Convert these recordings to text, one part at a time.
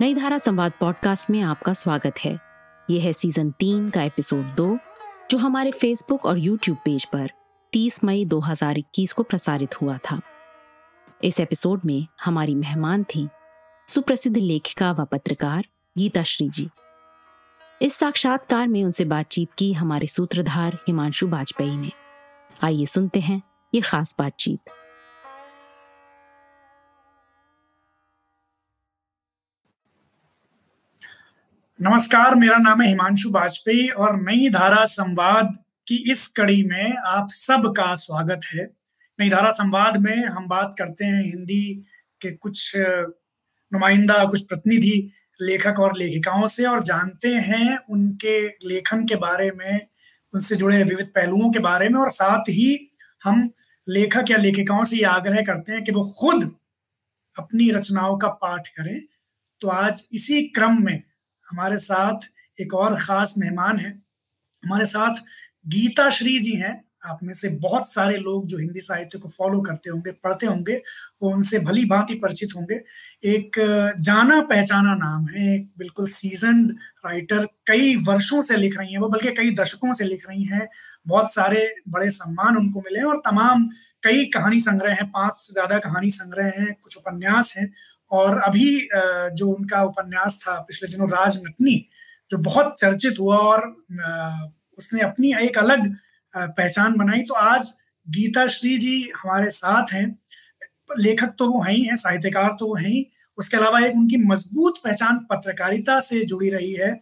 नई धारा संवाद पॉडकास्ट में आपका स्वागत है। यह है सीज़न तीन का एपिसोड दो, जो हमारे फेसबुक और यूट्यूब पेज पर 30 मई 2021 को प्रसारित हुआ था। इस एपिसोड में हमारी मेहमान थी सुप्रसिद्ध लेखिका व पत्रकार गीता श्री जी इस साक्षात्कार में उनसे बातचीत की हमारे सूत्रधार हिमांशु वाजपेयी ने। आइए सुनते हैं ये खास बातचीत। नमस्कार, मेरा नाम है हिमांशु वाजपेयी और नई धारा संवाद की इस कड़ी में आप सबका स्वागत है। नई धारा संवाद में हम बात करते हैं हिंदी के कुछ नुमाइंदा, कुछ प्रतिनिधि, लेखक और लेखिकाओं से और जानते हैं उनके लेखन के बारे में, उनसे जुड़े विविध पहलुओं के बारे में और साथ ही हम लेखक या लेखिकाओं से ये आग्रह करते हैं कि वो खुद अपनी रचनाओं का पाठ करें। तो आज इसी क्रम में हमारे साथ एक और ख़ास मेहमान है। हमारे साथ गीता श्री जी हैं। आप में से बहुत सारे लोग जो हिंदी साहित्य को फॉलो करते होंगे, पढ़ते होंगे, वो उनसे भली भांति परिचित होंगे। एक जाना पहचाना नाम है। एक बिल्कुल सीज़न राइटर कई वर्षों से लिख रही हैं वो, बल्कि कई दशकों से लिख रही हैं। बहुत सारे बड़े सम्मान उनको मिले हैं और तमाम कई कहानी संग्रह हैं, पाँच से ज़्यादा कहानी संग्रह हैं, कुछ उपन्यास हैं। और अभी जो उनका उपन्यास था पिछले दिनों राज नटनी जो बहुत चर्चित हुआ और उसने अपनी एक अलग पहचान बनाई तो आज गीता श्री जी हमारे साथ हैं। लेखक तो वो हैं ही हैं, साहित्यकार तो वो हैं ही। उसके अलावा एक उनकी मज़बूत पहचान पत्रकारिता से जुड़ी रही है।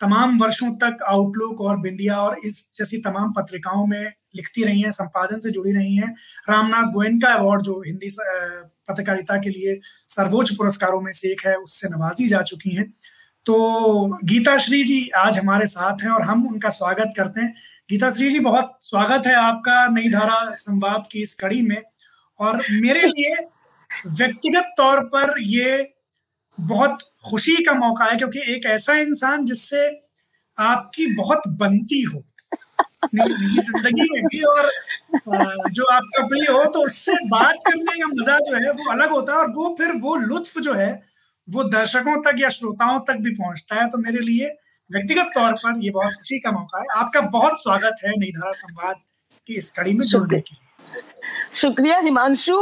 तमाम वर्षों तक आउटलुक और बिंदिया और इस जैसी तमाम पत्रिकाओं में लिखती रही हैं, संपादन से जुड़ी रही हैं। रामनाथ गोयनका अवार्ड जो हिंदी पत्रकारिता के लिए सर्वोच्च पुरस्कारों में से एक है उससे नवाजी जा चुकी हैं। तो गीता श्री जी आज हमारे साथ हैं और हम उनका स्वागत करते हैं। गीता श्री जी बहुत स्वागत है आपका नई धारा संवाद की इस कड़ी में। और मेरे लिए व्यक्तिगत तौर पर ये बहुत खुशी का मौका है क्योंकि एक ऐसा इंसान जिससे आपकी बहुत बनती हो। ज़िंदगी में भी और जो आपका प्रिय हो तो उससे बात करने का मज़ा जो है वो अलग होता है और वो फिर वो लुत्फ जो है वो दर्शकों तक या श्रोताओं तक भी पहुँचता है। तो मेरे लिए व्यक्तिगत तौर पर ये बहुत खुशी का मौका है। आपका बहुत स्वागत है निधारा संवाद की इस कड़ी में जुड़ने के लिए। शुक्रिया हिमांशु।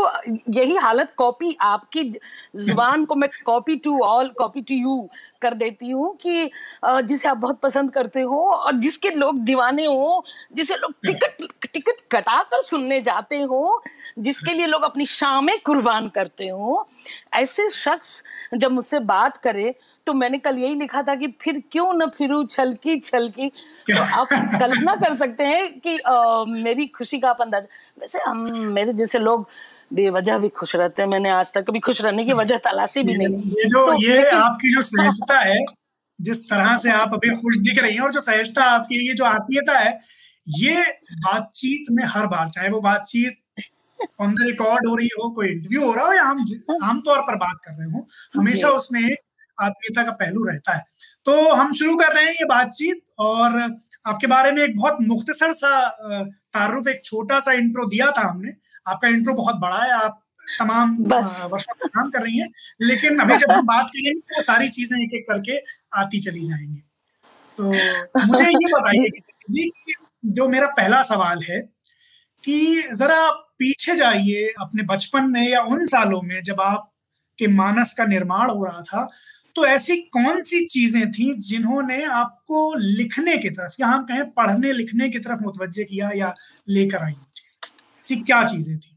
यही हालत कॉपी आपकी ज़ुबान को मैं copy to all copy to you कर देती हूँ कि जिसे आप बहुत पसंद करते हो और जिसके लोग दीवाने हो जिसे लोग टिकट टिकट कटा कर सुनने जाते हो जिसके लिए लोग अपनी शामें कुर्बान करते हो। ऐसे शख्स जब मुझसे बात करे तो मैंने कल यही लिखा था कि फिर क्यों न फिरू छलकी छलकी। तो आप कल्पना कर सकते हैं कि आ, मेरी खुशी का आप अंदाज वैसे हम मेरे जैसे लोग बेवजह भी खुश रहते हैं। मैंने आज तक कभी खुश रहने की वजह तलाशी भी नहीं ये जो तो ये आपकी जो सहजता है जिस तरह से आप अभी खुश दिख रही हैं और जो सहजता आपकी ये जो आत्मीयता है ये बातचीत में हर बार चाहे वो बातचीत ऑन द रिकॉर्ड हो रही हो कोई इंटरव्यू हो रहा हो या हम आमतौर पर बात कर रहे हो हमेशा उसमें एक आत्मीयता का पहलू रहता है। तो हम शुरू कर रहे हैं ये बातचीत और आपके बारे में एक बहुत मुख्तसर सा तारुफ एक छोटा सा इंट्रो दिया था हमने। आपका इंट्रो बहुत बड़ा है आप तमाम वर्षों का काम कर रही हैं लेकिन अभी जब हम बात करेंगे तो सारी चीज़ें एक एक करके आती चली जाएँगी। तो मुझे ये बताइए जो मेरा पहला सवाल है कि जरा पीछे जाइए अपने बचपन में या उन सालों में जब आप के मानस का निर्माण हो रहा था तो ऐसी कौन सी चीज़ें थी जिन्होंने आपको लिखने की तरफ़ या हम कहें पढ़ने लिखने की तरफ़ मुतवजह किया या लेकर आई? ऐसी क्या चीज़ें थी?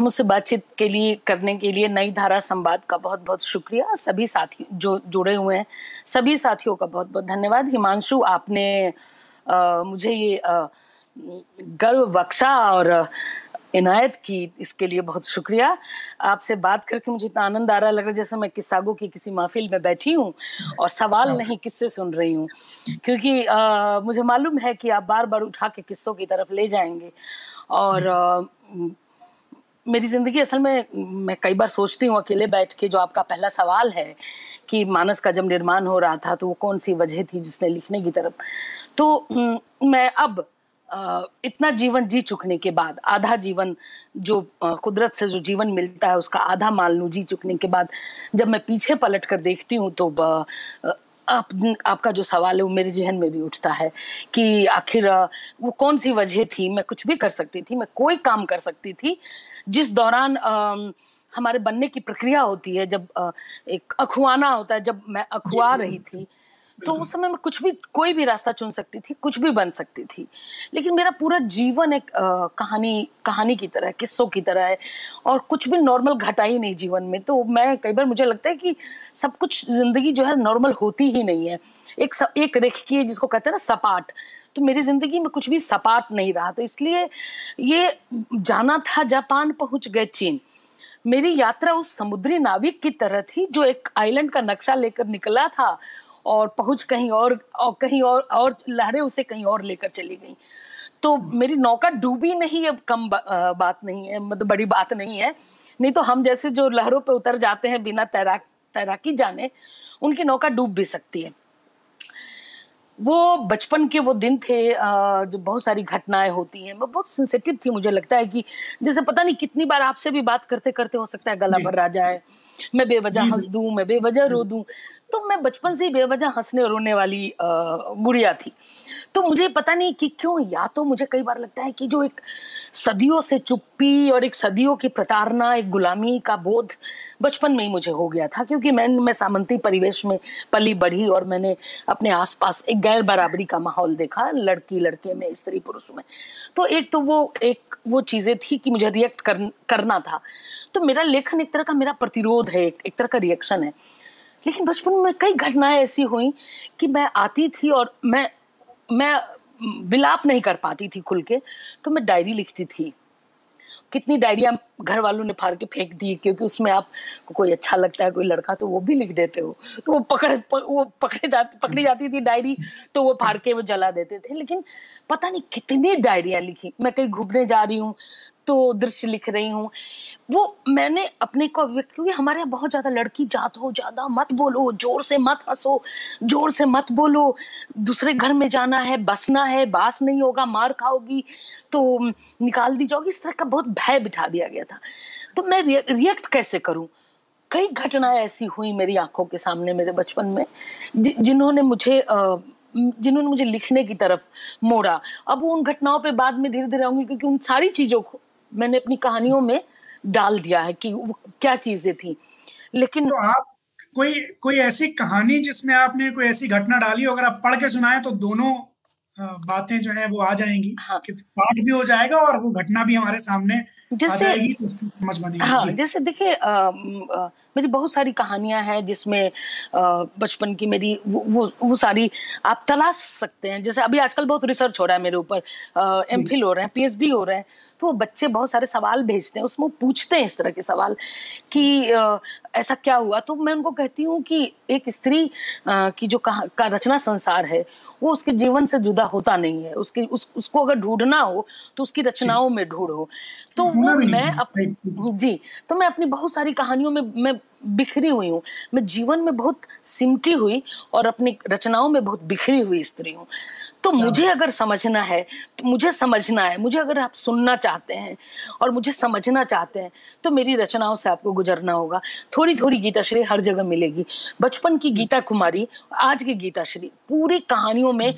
मुझसे बातचीत के लिए करने के लिए नई धारा संवाद का बहुत बहुत शुक्रिया। सभी साथी जो जुड़े हुए हैं सभी साथियों का बहुत बहुत धन्यवाद। हिमांशु आपने आ, मुझे ये गर्व बख्शा और इनायत की इसके लिए बहुत शुक्रिया। आपसे बात करके मुझे इतना आनंद आ रहा लग रहा जैसे मैं किस्सागो की किसी महफिल में बैठी हूँ और सवाल हाँ। नहीं किस्से सुन रही हूँ। क्योंकि आ, मुझे मालूम है कि आप बार बार उठा के किस्सों की तरफ़ ले जाएँगे और आ, मेरी ज़िंदगी असल में मैं कई बार सोचती हूँ अकेले बैठ के जो आपका पहला सवाल है कि मानस का जब निर्माण हो रहा था तो वो कौन सी वजह थी जिसने लिखने की तरफ़। तो मैं अब इतना जीवन जी चुकने के बाद आधा जीवन जो कुदरत से जो जीवन मिलता है उसका आधा मान लू जी चुकने के बाद जब मैं पीछे पलट कर देखती हूँ तो आप आपका जो सवाल है वो मेरे जहन में भी उठता है कि आखिर वो कौन सी वजह थी? मैं कुछ भी कर सकती थी मैं कोई काम कर सकती थी जिस दौरान हमारे बनने की प्रक्रिया होती है जब एक अखुआना होता है जब मैं अखुआ रही थी तो उस समय मैं कुछ भी कोई भी रास्ता चुन सकती थी कुछ भी बन सकती थी। लेकिन मेरा पूरा जीवन एक आ, कहानी कहानी की तरह किस्सों की तरह है और कुछ भी नॉर्मल घटा ही नहीं जीवन में। तो मैं कई बार मुझे लगता है कि सब कुछ ज़िंदगी जो है नॉर्मल होती ही नहीं है। एक स, एक रेखी जिसको कहते हैं ना सपाट। तो मेरी ज़िंदगी में कुछ भी सपाट नहीं रहा। तो इसलिए ये जाना था जापान पहुँच गए चीन। मेरी यात्रा उस समुद्री नाविक की तरह थी जो एक आइलैंड का नक्शा लेकर निकला था। और पहुँच कहीं और, और कहीं और और लहरें उसे कहीं और लेकर चली गई। तो मेरी नौका डूबी नहीं अब कम बा, बात नहीं है मतलब बड़ी बात नहीं है। नहीं तो हम जैसे जो लहरों पर उतर जाते हैं बिना तैराक तैराकी जाने उनकी नौका डूब भी सकती है। वो बचपन के वो दिन थे जो बहुत सारी घटनाएँ होती हैं। मैं बहुत सेंसिटिव थी मुझे लगता है कि जैसे पता नहीं कितनी बार आपसे भी बात करते करते हो सकता है गला भर आ जाए। मैं बेवजह हंस दूँ मैं बेवजह रो दूँ तो मैं बचपन से ही बेवजह हंसने रोने वाली गुड़िया थी। तो मुझे पता नहीं कि क्यों या तो मुझे कई बार लगता है कि जो एक सदियों से चुप्पी और एक सदियों की प्रताड़ना एक गुलामी का बोध बचपन में ही मुझे हो गया था क्योंकि मैं मैं सामंती परिवेश में पली बढ़ी और मैंने अपने आसपास एक गैर बराबरी का माहौल देखा लड़की लड़के में स्त्री पुरुष में। तो एक तो वो एक वो चीज़ें थी कि मुझे रिएक्ट कर, करना था। तो मेरा लेखन एक तरह का मेरा प्रतिरोध है एक, तरह का रिएक्शन है। लेकिन बचपन में कई घटनाएँ ऐसी हुई कि मैं आती थी और मैं मैं विलाप नहीं कर पाती थी खुल के तो मैं डायरी लिखती थी। कितनी डायरिया घर वालों ने फाड़ के फेंक दी क्योंकि उसमें आप को कोई अच्छा लगता है कोई लड़का तो वो भी लिख देते हो। तो वो पकड़ प, वो पकड़े जाती पकड़ी जाती थी डायरी तो वो फाड़ के वो जला देते थे। लेकिन पता नहीं कितनी डायरियाँ लिखी। मैं कहीं घूमने जा रही हूँ तो दृश्य लिख रही हूँ। वो मैंने अपने को व्यक्त क्योंकि हमारे यहाँ बहुत ज़्यादा लड़की जात हो, ज़्यादा मत बोलो, ज़ोर से मत हंसो, ज़ोर से मत बोलो। दूसरे घर में जाना है, बसना है, बास नहीं होगा, मार खाओगी तो निकाल दी जाओगी। इस तरह का बहुत भय बिठा दिया गया था। तो मैं रिएक्ट कैसे करूँ? कई घटनाएँ ऐसी हुई मेरी आँखों के सामने, मेरे बचपन में जिन्होंने मुझे जिन्होंने मुझे लिखने की तरफ़ मोड़ा। अब उन घटनाओं पे बाद में धीरे धीरे आऊँगी, क्योंकि उन सारी चीज़ों को मैंने अपनी कहानियों में डाल दिया है कि वो क्या चीज़ें थी। लेकिन तो आप कोई कोई ऐसी कहानी जिसमें आपने कोई ऐसी घटना डाली अगर आप पढ़ के सुनाए तो दोनों बातें जो है वो आ जाएँगी। हाँ। पाठ भी हो जाएगा और वो घटना भी हमारे सामने जैसे तो समझ बनेगी। हाँ जैसे देखिए मेरी बहुत सारी कहानियाँ हैं जिसमें बचपन की मेरी वो, वो वो सारी आप तलाश सकते हैं। जैसे अभी आजकल बहुत रिसर्च हो रहा है मेरे ऊपर। एम फिल हो रहे हैं पीएचडी हो रहे हैं तो वो बच्चे बहुत सारे सवाल भेजते हैं उसमें पूछते हैं इस तरह के सवाल कि ऐसा क्या हुआ? तो मैं उनको कहती हूँ कि एक स्त्री की जो का रचना संसार है वो उसके जीवन से जुदा होता नहीं है। उसके उस, उसको अगर ढूंढना हो तो उसकी रचनाओं में ढूंढो। तो वो मैं अप, जी तो मैं अपनी बहुत सारी कहानियों में मैं बिखरी हुई हूँ। मैं जीवन में बहुत सिमटी हुई और अपनी रचनाओं में बहुत बिखरी हुई स्त्री हूँ। तो मुझे अगर समझना है तो मुझे समझना है मुझे अगर आप सुनना चाहते हैं और मुझे समझना चाहते हैं तो मेरी रचनाओं से आपको गुजरना होगा। थोड़ी थोड़ी गीताश्री हर जगह मिलेगी। बचपन की गीता कुमारी आज की गीताश्री पूरी कहानियों में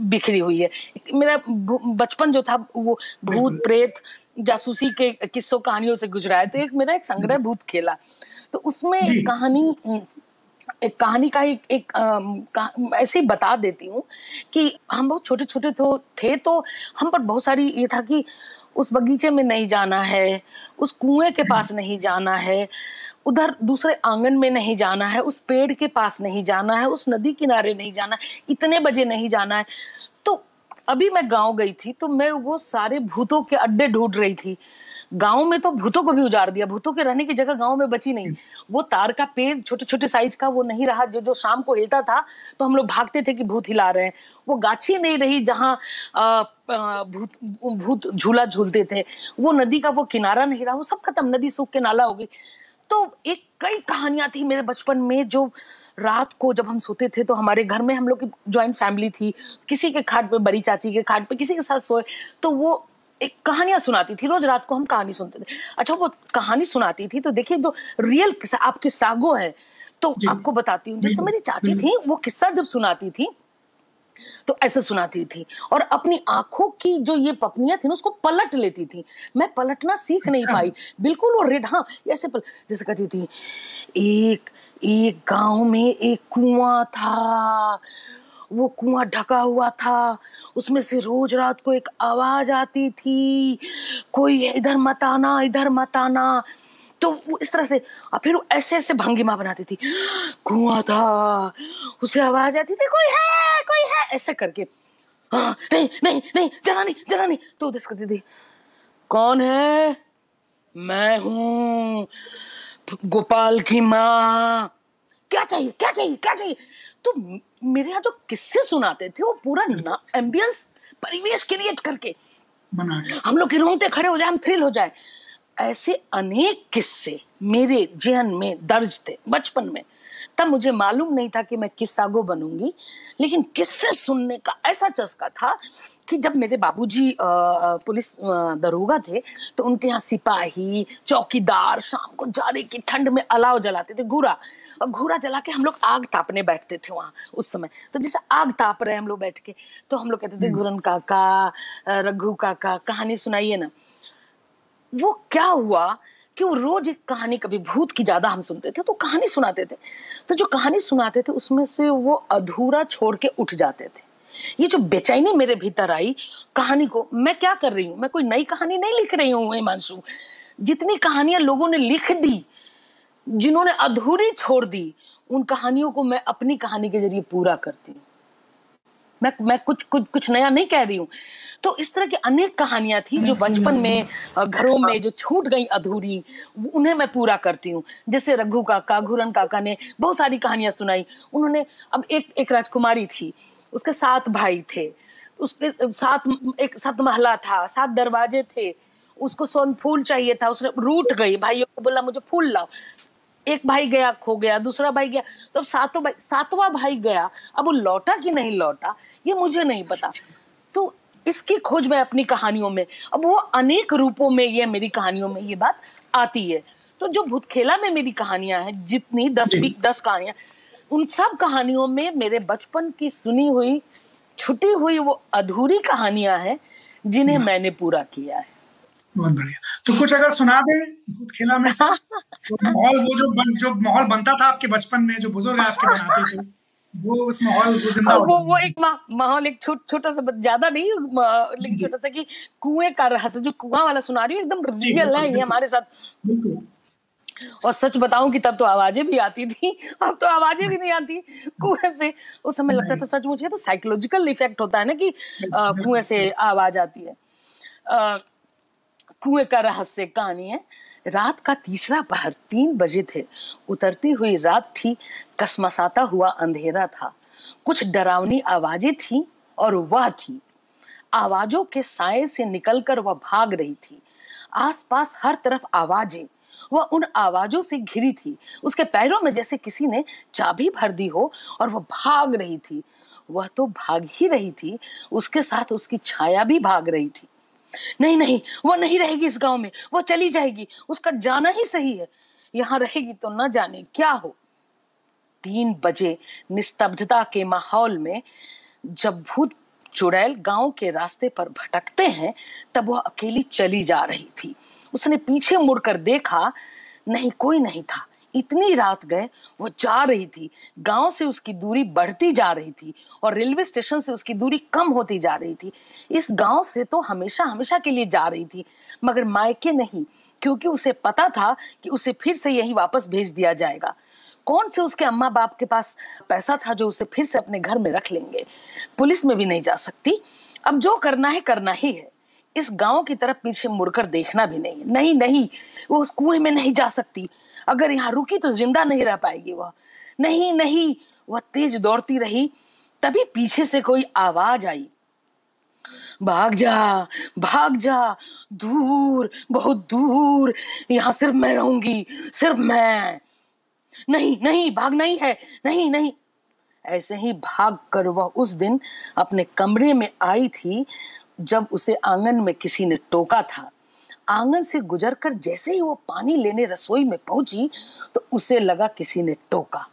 बिखरी हुई है। मेरा बचपन जो था वो भूत प्रेत जासूसी के किस्सों कहानियों से गुजरा है तो एक मेरा एक संग्रह भूत खेला। तो उसमें कहानी एक कहानी का एक, एक ऐसे ही बता देती हूँ कि हम बहुत छोटे छोटे तो थे तो हम पर बहुत सारी ये था कि उस बगीचे में नहीं जाना है उस कुएँ के पास नहीं जाना है उधर दूसरे आँगन में नहीं जाना है उस पेड़ के पास नहीं जाना है उस नदी किनारे नहीं जाना है इतने बजे नहीं जाना है। अभी मैं गाँव गई थी तो मैं वो सारे भूतों के अड्डे ढूंढ रही थी। गाँव में तो भूतों को भी उजाड़ दिया, भूतों के रहने की जगह गाँव में बची नहीं। वो तार का पेड़ छोटे छोटे साइज़ का वो नहीं रहा, जो जो शाम को हिलता था तो हम लोग भागते थे कि भूत हिला रहे हैं। वो गाछी नहीं रही जहाँ भूत भूत झूला झूलते थे। वो नदी का वो किनारा नहीं रहा, वो सब खत्म, नदी सूख के नाला हो गई। तो एक कई कहानियाँ थी मेरे बचपन में जो रात को जब हम सोते थे तो हमारे घर में हम लोग की ज्वाइंट फैमिली थी किसी के खाट पे बड़ी चाची के खाट पे किसी के साथ सोए तो वो एक कहानियाँ सुनाती थी। रोज रात को हम कहानी सुनते थे। अच्छा वो कहानी सुनाती थी तो देखिए जो रियल आपके सागो है। तो आपको बताती हूँ जैसे मेरी चाची थी वो किस्सा जब सुनाती थी तो ऐसे सुनाती थी और अपनी आँखों की जो ये पपनियाँ थी ना उसको पलट लेती थी। मैं पलटना सीख नहीं अच्छा। पाई। बिल्कुल वो रेड हाँ ऐसे पल, जैसे कहती थी एक एक गाँव में एक कुआँ था। वो कुआँ ढका हुआ था। उसमें से रोज रात को एक आवाज़ आती थी, कोई इधर मत आना, इधर मत आना। तो वो इस तरह से, और फिर ऐसे ऐसे भंगिमा बनाती थी। कुआँ था। उसे आवाज़ आती थी, कोई है कोई है? ऐसे करके। हाँ नहीं नहीं नहीं जरा नहीं जरा नहीं। तो उधर करती थी, कौन है? मैं हूँ। गोपाल की माँ। क्या चाहिए क्या चाहिए क्या चाहिए? तो मेरे यहाँ जो किस्से सुनाते थे वो पूरा ना एम्बियंस परिवेश क्रिएट करके। हम लोग के रोंगटे खड़े हो जाए हम थ्रिल हो जाए। ऐसे अनेक किस्से मेरे जहन में दर्ज थे बचपन में। तब मुझे मालूम नहीं था कि मैं किस्सागो बनूँगी लेकिन किससे सुनने का ऐसा चस्का था कि जब मेरे बाबूजी पुलिस दरोगा थे तो उनके यहाँ सिपाही चौकीदार शाम को जाड़े की ठंड में अलाव जलाते थे घूरा। और घूरा जला के हम लोग आग तापने बैठते थे वहाँ उस समय। तो जैसे आग ताप रहे हम लोग बैठ के तो हम लोग कहते थे हम्म। घुरन काका रघु काका कहानी सुनाइए ना। वो क्या हुआ कि वो रोज एक कहानी कभी भूत की ज़्यादा हम सुनते थे तो कहानी सुनाते थे। तो जो कहानी सुनाते थे, उसमें से वो अधूरा छोड़ के उठ जाते थे। ये जो बेचैनी मेरे भीतर आई, कहानी को, मैं क्या कर रही हूँ? मैं कोई नई कहानी नहीं लिख रही हूँ, हिमांशु। जितनी कहानियाँ लोगों ने लिख दी, जिन्होंने अधूरी छोड़ दी, उन कहानियों को मैं अपनी कहानी के ज़रिए पूरा करती हूँ। मैं मैं कुछ कुछ कुछ नया नहीं कह रही हूँ। तो इस तरह की अनेक कहानियाँ थी जो बचपन में घरों में जो छूट गई अधूरी उन्हें मैं पूरा करती हूँ। जैसे रघु काका, घुरन काका ने बहुत सारी कहानियाँ सुनाई। उन्होंने, अब एक एक राजकुमारी थी, उसके सात भाई थे। उसके, सात, एक, सात महला था, सात दरवाजे थे। उसको सोन फूल चाहिए था, उसने रूट गई। भाइयों को बोला, मुझे फूल लाओ। एक भाई गया खो गया दूसरा भाई गया तो अब सातों भाई सातवां भाई गया अब वो लौटा कि नहीं लौटा ये मुझे नहीं पता। तो इसकी खोज मैं अपनी कहानियों में अब वो अनेक रूपों में ये मेरी कहानियों में ये बात आती है। तो जो भूतखेला में मेरी कहानियाँ हैं जितनी दस दस कहानियाँ उन सब कहानियों में मेरे बचपन की सुनी हुई छुटी हुई वो अधूरी कहानियाँ हैं जिन्हें हाँ। मैंने पूरा किया है। बहुत बढ़िया। तो कुछ अगर सुना दे भूत खेला में तो माहौल वो जो बन, जो माहौल बनता था आपके बचपन में जो बुज़ुर्ग आपके बनाते थे वो उस माहौल वो ज़िंदा हो वो वो एक माहौल एक छोटा छोटा सा ज़्यादा नहीं लेकिन छोटा सा कि कुएँ का रहस्य जो कुआँ वाला सुना रही हूँ एकदम रियल है ये हमारे साथ। और सच बताऊँ कि तब तो आवाज़ें भी आती थी अब तो आवाज़ें भी नहीं आती कुएँ से। उस समय लगता था सच मुझे तो साइकोलॉजिकल इफ़ेक्ट होता है ना कि कुएँ से आवाज़ आती है। कुएँ का रहस्य कहानी है। रात का तीसरा पहर तीन बजे थे। उतरती हुई रात थी, कसमसाता हुआ अंधेरा था। कुछ डरावनी आवाज़ें थी और वह थी। आवाजों के साय से निकलकर वह भाग रही थी। आसपास हर तरफ़ आवाज़ें। वह उन आवाजों से घिरी थी। उसके पैरों में जैसे किसी ने चाबी भर दी हो और वह भाग रही थी। वह तो भाग ही रही थी। उसके साथ उसकी छाया भी भाग रही थी। नहीं नहीं, वो नहीं रहेगी इस गाँव में, वो चली जाएगी, उसका जाना ही सही है। यहाँ रहेगी तो न जाने क्या हो। तीन बजे निस्तब्धता के माहौल में जब भूत चुड़ैल गाँव के रास्ते पर भटकते हैं, तब वह अकेली चली जा रही थी। उसने पीछे मुड़कर देखा, नहीं, कोई नहीं था। इतनी रात गए, वो जा रही थी। गाँव से उसकी दूरी बढ़ती जा रही थी और रेलवे स्टेशन से उसकी दूरी कम होती जा रही थी। इस गाँव से तो हमेशा हमेशा के लिए जा रही थी, मगर मायके नहीं, क्योंकि उसे पता था कि उसे फिर से यही वापस भेज दिया जाएगा। कौन से उसके अम्मा बाप के पास पैसा था जो उसे फिर से अपने घर में रख लेंगे? पुलिस में भी नहीं जा सकती। अब जो करना है, करना ही है। इस गाँव की तरफ़ पीछे मुड़कर देखना भी नहीं नहीं नहीं, वो उस कुएँ में नहीं जा सकती। अगर यहाँ रुकी तो ज़िंदा नहीं रह पाएगी वह। नहीं नहीं, वह तेज दौड़ती रही, तभी पीछे से कोई आवाज़ आई। भाग जा भाग जा, दूर, बहुत दूर, यहाँ सिर्फ़ मैं रहूँगी, सिर्फ़ मैं। नहीं नहीं, भागना ही है, नहीं नहीं। ऐसे ही भाग कर वह उस दिन अपने कमरे में आई थी, जब उसे आँगन में किसी ने टोका था। आँगन से गुजरकर जैसे ही वो पानी लेने रसोई में पहुँची तो उसे लगा किसी ने टोका।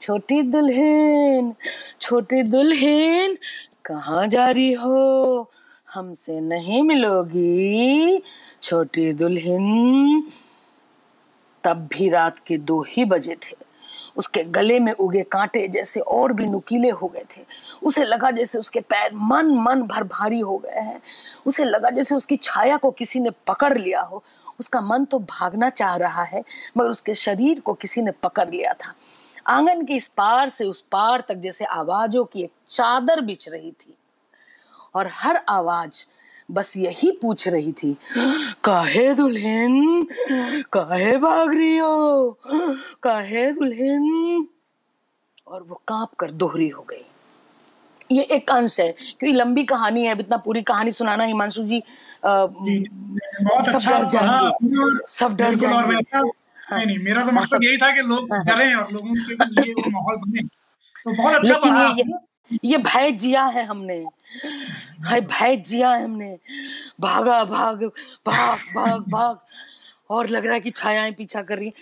छोटी दुल्हन छोटी दुल्हन, कहाँ जा रही हो? हमसे नहीं मिलोगी। छोटी दुल्हन, तब भी रात के दो ही बजे थे। उसके गले में उगे कांटे जैसे और भी नुकीले हो गए थे। उसे लगा जैसे उसके पैर मन मन भर भारी हो गए हैं। उसे लगा जैसे उसकी छाया को किसी ने पकड़ लिया हो। उसका मन तो भागना चाह रहा है, मगर उसके शरीर को किसी ने पकड़ लिया था। आँगन के इस पार से उस पार तक जैसे आवाजों की एक चादर बिछ रही थी। और हर आवाज़ बस यही पूछ रही थी काहे दुल्हन काहे भाग रही हो काहे दुल्हन? और वो काँप कर दोहरी हो गई। ये एक अंश है क्योंकि लंबी कहानी है इतना पूरी कहानी सुनाना हिमांशु जी, आ, जी सब अच्छा डर जाएँगे। सब डर जाएँगे। वैसा नहीं नहीं मेरा तो मकसद यही था कि लोग हाँ। डरें और लोगों के लिए वो माहौल बने। तो बहुत अच्छा पढ़ा ये, भय जिया है हमने। हाय भय जिया है हमने। भागा भाग भाग भाग भाग। और लग रहा है कि छायाएँ पीछा कर रही हैं।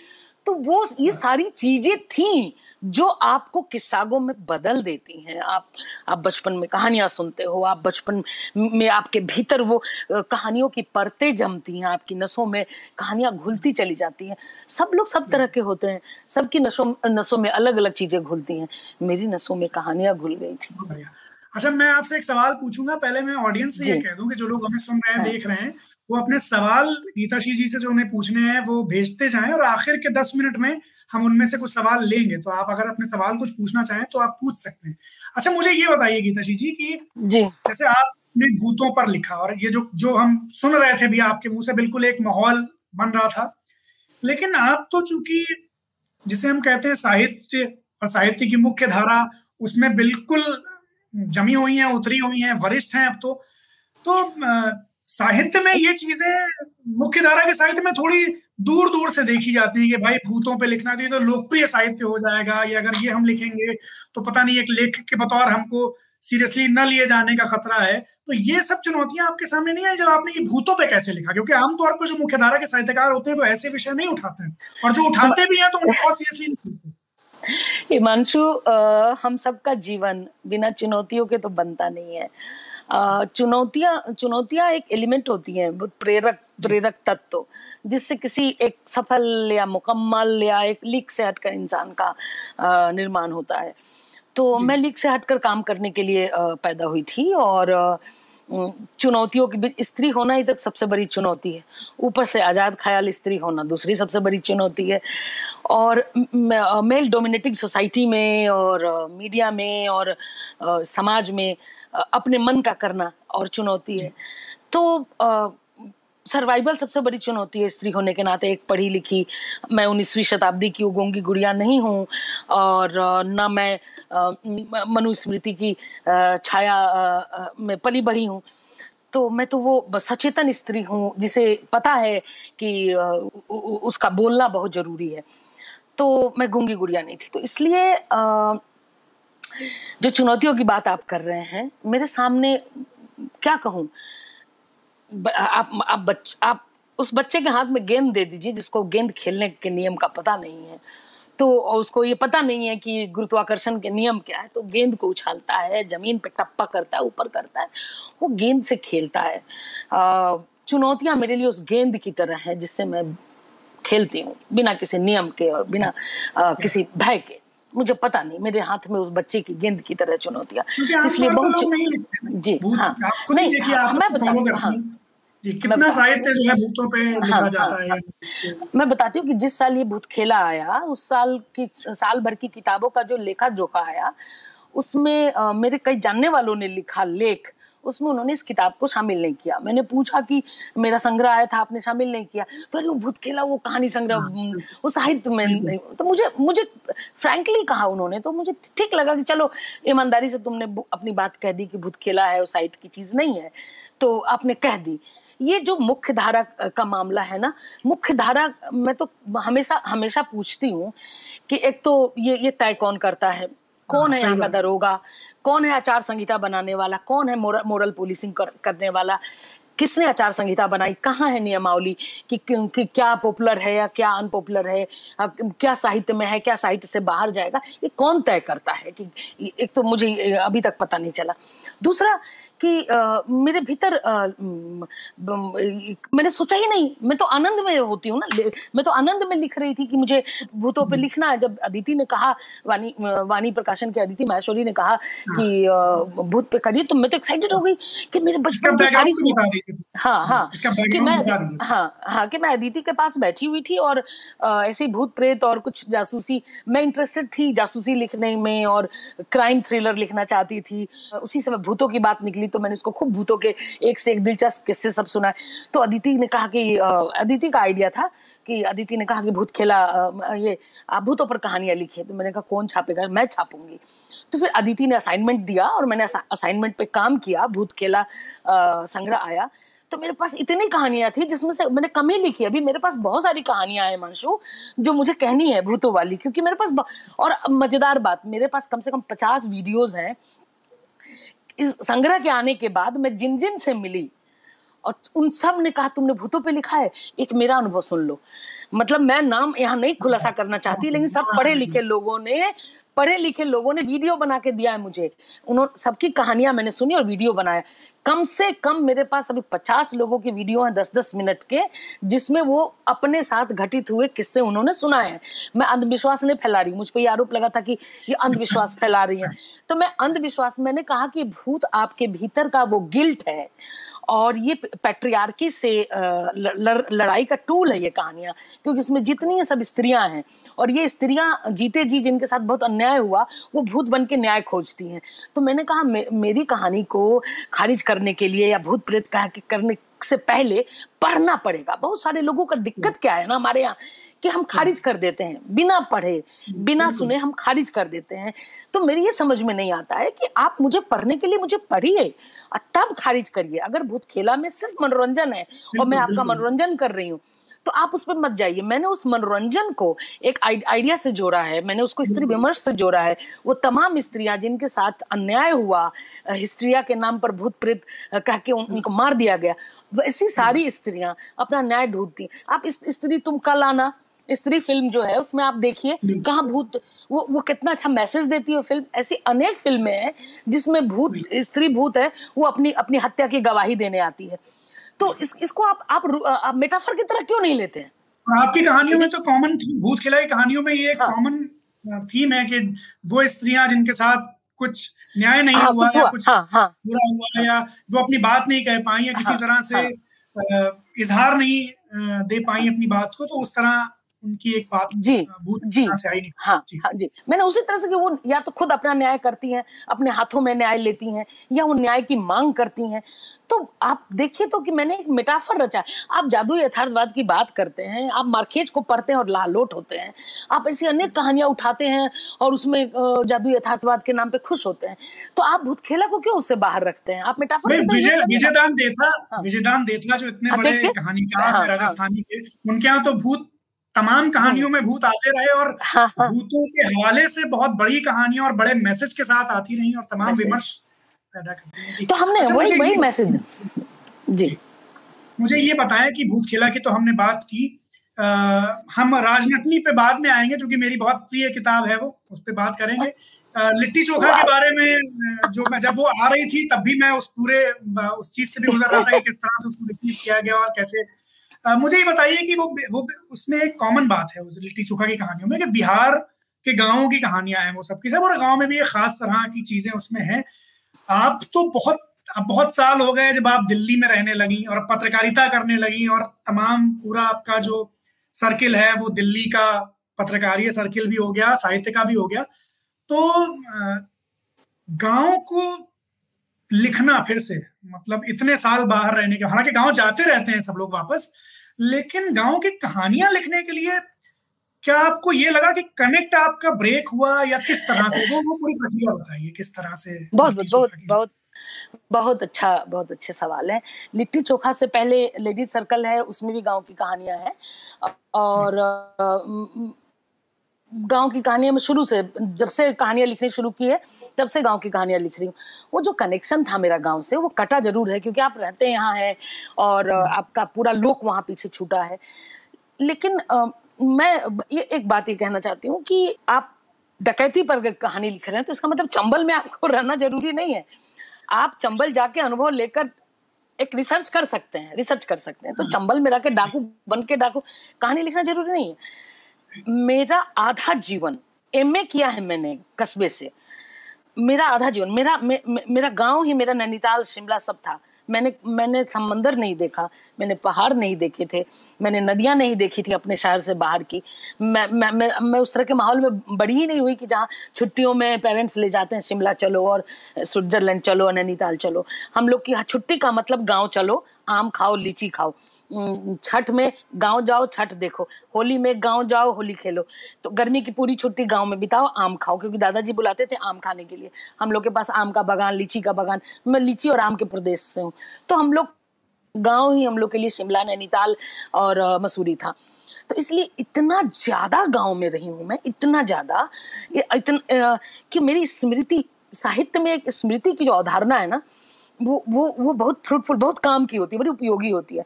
तो वो ये सारी चीज़ें थी जो आपको किस्सागों में बदल देती हैं। आप आप बचपन में कहानियाँ सुनते हो आप बचपन में आपके भीतर वो कहानियों की परतें जमती हैं आपकी नसों में कहानियाँ घुलती चली जाती हैं। सब लोग सब तरह के होते हैं सबकी नसों नसों में अलग अलग चीज़ें घुलती हैं। मेरी नसों में कहानियाँ घुल गई थी। अच्छा मैं आपसे एक सवाल पूछूँगा पहले मैं ऑडियंस से ये कह दूँ कि जो लोग हमें सुन रहे हैं हाँ। देख रहे हैं वो अपने सवाल गीताशी जी से जो उन्हें पूछने हैं वो भेजते जाएँ और आखिर के दस मिनट में हम उनमें से कुछ सवाल लेंगे। तो आप अगर अपने सवाल कुछ पूछना चाहें तो आप पूछ सकते हैं। अच्छा मुझे ये बताइए गीताशी जी की जी। जैसे आपने भूतों पर लिखा और ये जो जो हम सुन रहे थे भी आपके मुँह से बिल्कुल एक माहौल बन रहा था लेकिन आप तो चूँकि जिसे हम कहते हैं साहित्य और साहित्य की मुख्य धारा उसमें बिल्कुल जमी हुई हैं उतरी हुई हैं वरिष्ठ हैं अब तो तो साहित्य में ये चीज़ें मुख्य धारा के साहित्य में थोड़ी दूर दूर से देखी जाती है कि भाई भूतों पे लिखना चाहिए तो लोकप्रिय साहित्य हो जाएगा या अगर ये हम लिखेंगे तो पता नहीं एक लेखक के बतौर हमको सीरियसली न लिए जाने का खतरा है। तो ये सब चुनौतियाँ आपके सामने नहीं आई जब आपने ये भूतों पे कैसे लिखा? क्योंकि आमतौर पर जो मुख्यधारा के साहित्यकार होते हैं वो ऐसे विषय नहीं उठाते हैं और जो उठाते भी हैं तो उनको बहुत सीरियसली नहीं हिमांशु हम सबका जीवन बिना चुनौतियों के तो बनता नहीं है। चुनौतियाँ चुनौतियाँ एक एलिमेंट होती हैं बहुत प्रेरक प्रेरक तत्व जिससे किसी एक सफल या मुकम्मल या एक लीक से हटकर इंसान का निर्माण होता है। तो मैं लीक से हटकर काम करने के लिए पैदा हुई थी और चुनौतियों के बीच स्त्री होना ही तक सबसे बड़ी चुनौती है। ऊपर से आज़ाद ख्याल स्त्री होना दूसरी सबसे बड़ी चुनौती है। और मेल डोमिनेटिंग सोसाइटी में और मीडिया में और समाज में अपने मन का करना और चुनौती है। तो सर्वाइवल सबसे बड़ी चुनौती है स्त्री होने के नाते। एक पढ़ी लिखी, मैं उन्नीसवीं शताब्दी की उगोंगी गुड़िया नहीं हूँ और ना मैं मनुस्मृति की छाया में पली बढ़ी हूँ। तो मैं तो वो सचेतन स्त्री हूँ, जिसे पता है कि उसका बोलना बहुत ज़रूरी है। तो मैं गूँगी गुड़िया नहीं थी। तो इसलिए जो चुनौतियों की बात आप कर रहे हैं मेरे सामने क्या कहूँ? आप आप बच आप उस बच्चे के हाथ में गेंद दे दीजिए जिसको गेंद खेलने के नियम का पता नहीं है। तो उसको ये पता नहीं है कि गुरुत्वाकर्षण के नियम क्या है तो गेंद को उछालता है ज़मीन पे टप्पा करता है ऊपर करता है वो गेंद से खेलता है। चुनौतियाँ मेरे लिए उस गेंद की तरह है जिससे मैं खेलती हूँ बिना किसी नियम के और बिना आ, किसी भय के। मुझे पता नहीं मेरे हाथ में उस बच्चे की गेंद की तरह चुनौतियाँ। इसलिए बहुत जी हाँ। ही नहीं हाँ, मैं फॉलो बताती हूँ हाँ। जी मैं कितना साहित्य जो है भूतों पे लिखा हाँ। जाता हाँ। है हाँ मैं बताती हूँ कि जिस साल ये भूत खेला आया उस साल की साल भर की किताबों का जो लेखा जोखा आया उसमें मेरे कई जानने वालों ने लिखा लेख उसमें उन्होंने इस किताब को शामिल नहीं किया। मैंने पूछा कि मेरा संग्रह आया था आपने शामिल नहीं किया। तो अरे वो भूत खेला वो कहानी संग्रह हाँ। वो साहित्य में तो मुझे मुझे फ्रैंकली कहा उन्होंने तो मुझे ठीक लगा कि चलो ईमानदारी से तुमने अपनी बात कह दी कि भूत खेला है वो साहित्य की चीज़ नहीं है तो आपने कह दी। ये जो मुख्य धारा का मामला है ना मुख्य धारा मैं तो हमेशा हमेशा पूछती हूँ कि एक तो ये ये तय कौन करता है? कौन है हाँ, यहाँ का दरोगा? कौन है आचार संहिता बनाने वाला? कौन है मोरल पुलिसिंग कर, करने वाला? किसने आचार संहिता बनाई? कहाँ है नियमावली कि, कि क्या पॉपुलर है या क्या अनपॉपुलर है? क्या साहित्य में है क्या साहित्य से बाहर जाएगा? ये कौन तय करता है कि एक तो मुझे अभी तक पता नहीं चला। दूसरा कि आ, मेरे भीतर आ, मैंने सोचा ही नहीं। मैं तो आनंद में होती हूँ ना। मैं तो आनंद में लिख रही थी कि मुझे भूतों पे लिखना है। जब अदिति ने कहा वाणी वाणी प्रकाशन के अदिति महेश्वरी ने कहा हाँ। कि भूत पे करिए तो मैं तो एक्साइटेड हो गई कि मेरे बचपन में सारी हाँ हाँ। कि मैं हाँ हाँ कि मैं अदिति के पास बैठी हुई थी और ऐसे भूत प्रेत और कुछ जासूसी मैं इंटरेस्टेड थी जासूसी लिखने में और क्राइम थ्रिलर लिखना चाहती थी। उसी समय भूतों की बात निकली तो मैंने उसको खूब भूतों के एक से एक दिलचस्प किस्से सब सुना तो अदिति ने कहा कि अदिति का आइडिया था कि अदिति ने कहा कि भूत खेला ये आप भूतों पर कहानियाँ लिखी तो मैंने कहा, कौन छापेगा? मैं छापूँगी। तो फिर अदिति ने असाइनमेंट दिया और मैंने असाइनमेंट पे काम किया, भूत खेला संग्रह आया। तो मेरे पास इतनी कहानियाँ थी जिसमें से मैंने कम ही लिखी। अभी मेरे पास बहुत सारी कहानियाँ हैं मंशु जो मुझे कहनी है भूतों वाली, क्योंकि मेरे पास और मज़ेदार बात, मेरे पास कम से कम पचास वीडियोज़ हैं। इस संग्रह के आने के बाद मैं जिन जिन से मिली और उन सबने कहा, तुमने भूतों पे लिखा है, एक मेरा अनुभव सुन लो। मतलब मैं नाम यहाँ नहीं खुलासा करना चाहती, लेकिन सब पढ़े लिखे लोगों ने पढ़े लिखे लोगों ने वीडियो बना के दिया है मुझे। उन्होंने सबकी कहानियाँ मैंने सुनी और वीडियो बनाया। कम से कम मेरे पास अभी पचास लोगों की वीडियो है दस दस मिनट के जिसमें वो अपने साथ घटित हुए किस्से उन्होंने सुनाए हैं। मैं अंधविश्वास नहीं फैला रही मुझ पर यह आरोप लगा था कि ये अंधविश्वास फैला रही है। तो मैं अंधविश्वास मैंने कहा कि भूत आपके भीतर का वो गिल्ट है और ये पैट्रियार्की से लड़ाई का टूल है ये कहानियाँ। क्योंकि इसमें जितनी सब स्त्रियाँ हैं और ये स्त्रियाँ जीते जी जिनके साथ बहुत अन्याय हुआ वो भूत बन के न्याय खोजती हैं। तो मैंने कहा मे, मेरी कहानी को खारिज करने के लिए या भूत प्रेत कहा करने से पहले पढ़ना पड़ेगा। बहुत सारे लोगों का दिक्कत क्या है ना हमारे यहाँ कि हम खारिज कर देते हैं। बिना पढ़े बिना सुने हम खारिज कर देते हैं। तो मेरी ये समझ में नहीं आता है कि आप मुझे पढ़ने के लिए मुझे पढ़िए और तब खारिज करिए। अगर भूत खेला में सिर्फ़ मनोरंजन है और मैं आपका मनोरंजन कर रही हूँ तो आप उस पर मत जाइए। मैंने उस मनोरंजन को एक आइडिया से जोड़ा है मैंने उसको स्त्री विमर्श से जोड़ा है। वो तमाम स्त्रियाँ जिनके साथ अन्याय हुआ हिस्ट्रिया के नाम पर भूत प्रेत कह के उन, उनको मार दिया गया वैसी सारी स्त्रियाँ अपना न्याय ढूंढती। आप इस स्त्री तुम कल आना स्त्री फ़िल्म जो है उसमें आप देखिए कहा भूत वो वो कितना अच्छा मैसेज देती है फ़िल्म। ऐसी अनेक फ़िल्में हैं जिसमें भूत स्त्री भूत है वो अपनी अपनी हत्या की गवाही देने आती है। तो इस, इसको आप आप, आप मेटाफर की तरह क्यों नहीं लेते? हैं आपकी कहानियों में तो कॉमन भूत खिलाई कहानियों में ये कॉमन हाँ। थीम है कि वो स्त्रियाँ जिनके साथ कुछ न्याय नहीं हाँ, हुआ या कुछ हाँ, हाँ, बुरा हुआ या वो अपनी बात नहीं कह पाई या किसी हाँ, तरह से हाँ, इजहार नहीं दे पाई अपनी बात को तो उस तरह उनकी एक बात जी जी। से आई नहीं। हाँ जी। हाँ जी। मैंने उसी तरह से कि वो या तो खुद अपना न्याय करती हैं अपने हाथों में न्याय लेती हैं या वो न्याय की मांग करती हैं। तो आप देखिए तो कि मैंने एक मेटाफर रचा आप जादू यथार्थवाद की बात करते हैं आप मार्केज को पढ़ते हैं और लालोट होते हैं। आप ऐसी अनेक कहानियाँ उठाते हैं और उसमें जादू यथार्थवाद के नाम पे खुश होते हैं। तो आप भूतखेला को क्यों उससे बाहर रखते हैं? आप मेटाफर विजयदान देता हाँ। विजयदान देता जो इतने बड़े कहानीकार हाँ, राजस्थानी के उनके यहाँ तो भूत तमाम कहानियों में भूत आते रहे और हाँ, हाँ। भूतों के हवाले से बहुत बड़ी कहानियाँ और बड़े मैसेज के साथ आती रही और तमाम विमर्श पैदा करती हैं तो हमने अच्छा, वही वही मैसेज जी। मुझे ये बताया कि भूत खेला की तो हमने बात की। आ, हम राजनटनी पे बाद में आएँगे जो कि मेरी बहुत प्रिय किताब है वो उस पर बात करेंगे। लिट्टी चोखा के बारे में जो मैं जब वो आ रही थी तब भी मैं उस पूरे उस चीज़ से भी गुजर रहा था कि किस तरह से उसको रिसीव किया गया और कैसे मुझे ये बताइए कि वो वो उसमें एक कॉमन बात है लिट्टी चोखा की कहानियों में कि बिहार के गाँवों की कहानियाँ हैं वो सबकी सब, और गाँव में भी एक खास तरह की चीज़ें उसमें हैं। आप तो बहुत, अब बहुत साल हो गए जब आप दिल्ली में रहने लगी और पत्रकारिता करने लगी, और तमाम पूरा आपका जो सर्किल है वो दिल्ली का पत्रकारीय सर्किल भी हो गया, साहित्य का भी हो गया। तो गाँव को लिखना फिर से मतलब इतने साल बाहर रहने के हालाँकि गाँव जाते रहते हैं सब लोग वापस लेकिन गाँव की कहानियाँ लिखने के लिए क्या आपको ये लगा कि कनेक्ट आपका ब्रेक हुआ या किस तरह से? वो वो पूरी प्रक्रिया बताइए किस तरह से बहुत बहुत बहुत बहुत अच्छा बहुत अच्छे सवाल है। लिट्टी चोखा से पहले लेडीज़ सर्कल है उसमें भी गाँव की कहानियाँ हैं। और गाँव की कहानियाँ मैं शुरू से जब से कहानियाँ लिखनी शुरू की है तब से गाँव की कहानियाँ लिख रही हूँ। वो जो कनेक्शन था मेरा गाँव से वो कटा ज़रूर है क्योंकि आप रहते यहाँ हैं और आपका पूरा लोक वहाँ पीछे छूटा है। लेकिन आ, मैं ये एक बात ये कहना चाहती हूँ कि आप डकैती पर कहानी लिख रहे हैं तो इसका मतलब चंबल में आपको रहना ज़रूरी नहीं है। आप चंबल जाके अनुभव लेकर एक रिसर्च कर सकते हैं रिसर्च कर सकते हैं। तो हाँ। चंबल में रह के डाकू बन के डाकू कहानी लिखना ज़रूरी नहीं है। मेरा आधा जीवन एम किया है मैंने कस्बे से। मेरा आधा जीवन मेरा मे, मेरा गाँव ही मेरा नैनीताल शिमला सब था। मैंने मैंने समंदर नहीं देखा मैंने पहाड़ नहीं देखे थे मैंने नदियाँ नहीं देखी थी अपने शहर से बाहर की। मैं मैं मैं, मैं उस तरह के माहौल में बड़ी ही नहीं हुई कि जहाँ छुट्टियों में पेरेंट्स ले जाते हैं शिमला चलो और स्विट्जरलैंड चलो नैनीताल चलो। हम लोग की छुट्टी का मतलब गाँव चलो आम खाओ, लीची खाओ। छठ में गाँव जाओ, छठ देखो। होली में गाँव जाओ, होली खेलो। तो गर्मी की पूरी छुट्टी गाँव में बिताओ, आम खाओ। क्योंकि दादाजी बुलाते थे आम खाने के लिए। हम लोग के पास आम का बागान, लीची का बागान। मैं लीची और आम के प्रदेश से हूँ। तो हम लोग गाँव ही हम लोग के लिए शिमला, नैनीताल और मसूरी था। तो इसलिए इतना ज़्यादा गाँव में रही हूँ मैं, इतना ज़्यादा। इतना कि मेरी स्मृति, साहित्य में एक स्मृति की जो अवधारणा है ना वो वो वो बहुत फ्रूटफुल बहुत काम की होती है बड़ी उपयोगी होती है।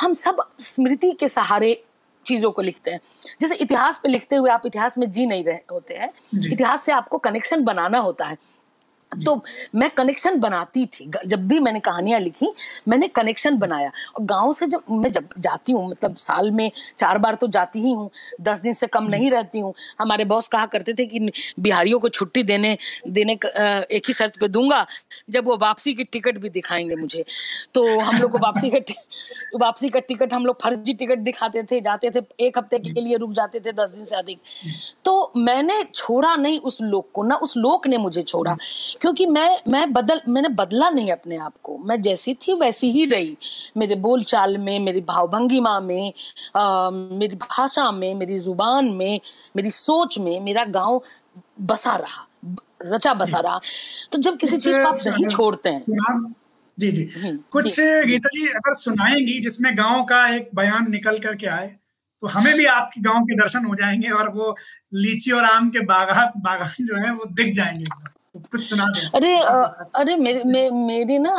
हम सब स्मृति के सहारे चीज़ों को लिखते हैं। जैसे इतिहास पे लिखते हुए आप इतिहास में जी नहीं रहे होते हैं। इतिहास से आपको कनेक्शन बनाना होता है। तो मैं कनेक्शन बनाती थी। जब भी मैंने कहानियाँ लिखी मैंने कनेक्शन बनाया। और गाँव से जब मैं जब जाती हूँ मतलब साल में चार बार तो जाती ही हूँ दस दिन से कम नहीं रहती हूँ। हमारे बॉस कहा करते थे कि बिहारियों को छुट्टी देने देने एक ही शर्त पे दूँगा जब वो वापसी की टिकट भी दिखाएँगे मुझे। तो हम लोग को वापसी का वापसी का टिकट हम लोग फर्जी टिकट दिखाते थे जाते थे एक हफ़्ते के लिए रुक जाते थे दस दिन से अधिक। तो मैंने छोड़ा नहीं उस लोक को ना उस लोक ने मुझे छोड़ा। क्योंकि मैं मैं बदल मैंने बदला नहीं अपने आप को। मैं जैसी थी वैसी ही रही। मेरे बोल चाल में मेरी भावभंगिमा में आ, मेरी भाषा में मेरी ज़ुबान में मेरी सोच में मेरा गाँव बसा रहा रचा बसा रहा। तो जब किसी चीज़ को आप नहीं छोड़ते हैं। जी जी। कुछ गीता जी अगर सुनाएँगी जिसमें गाँव का एक बयान निकल करके आए तो हमें भी आपके गाँव के दर्शन हो जाएँगे और वो लीची और आम के बागान बागान जो है वो दिख जाएँगे। कुछ सुना अरे अरे मेरे मे, मेरी ना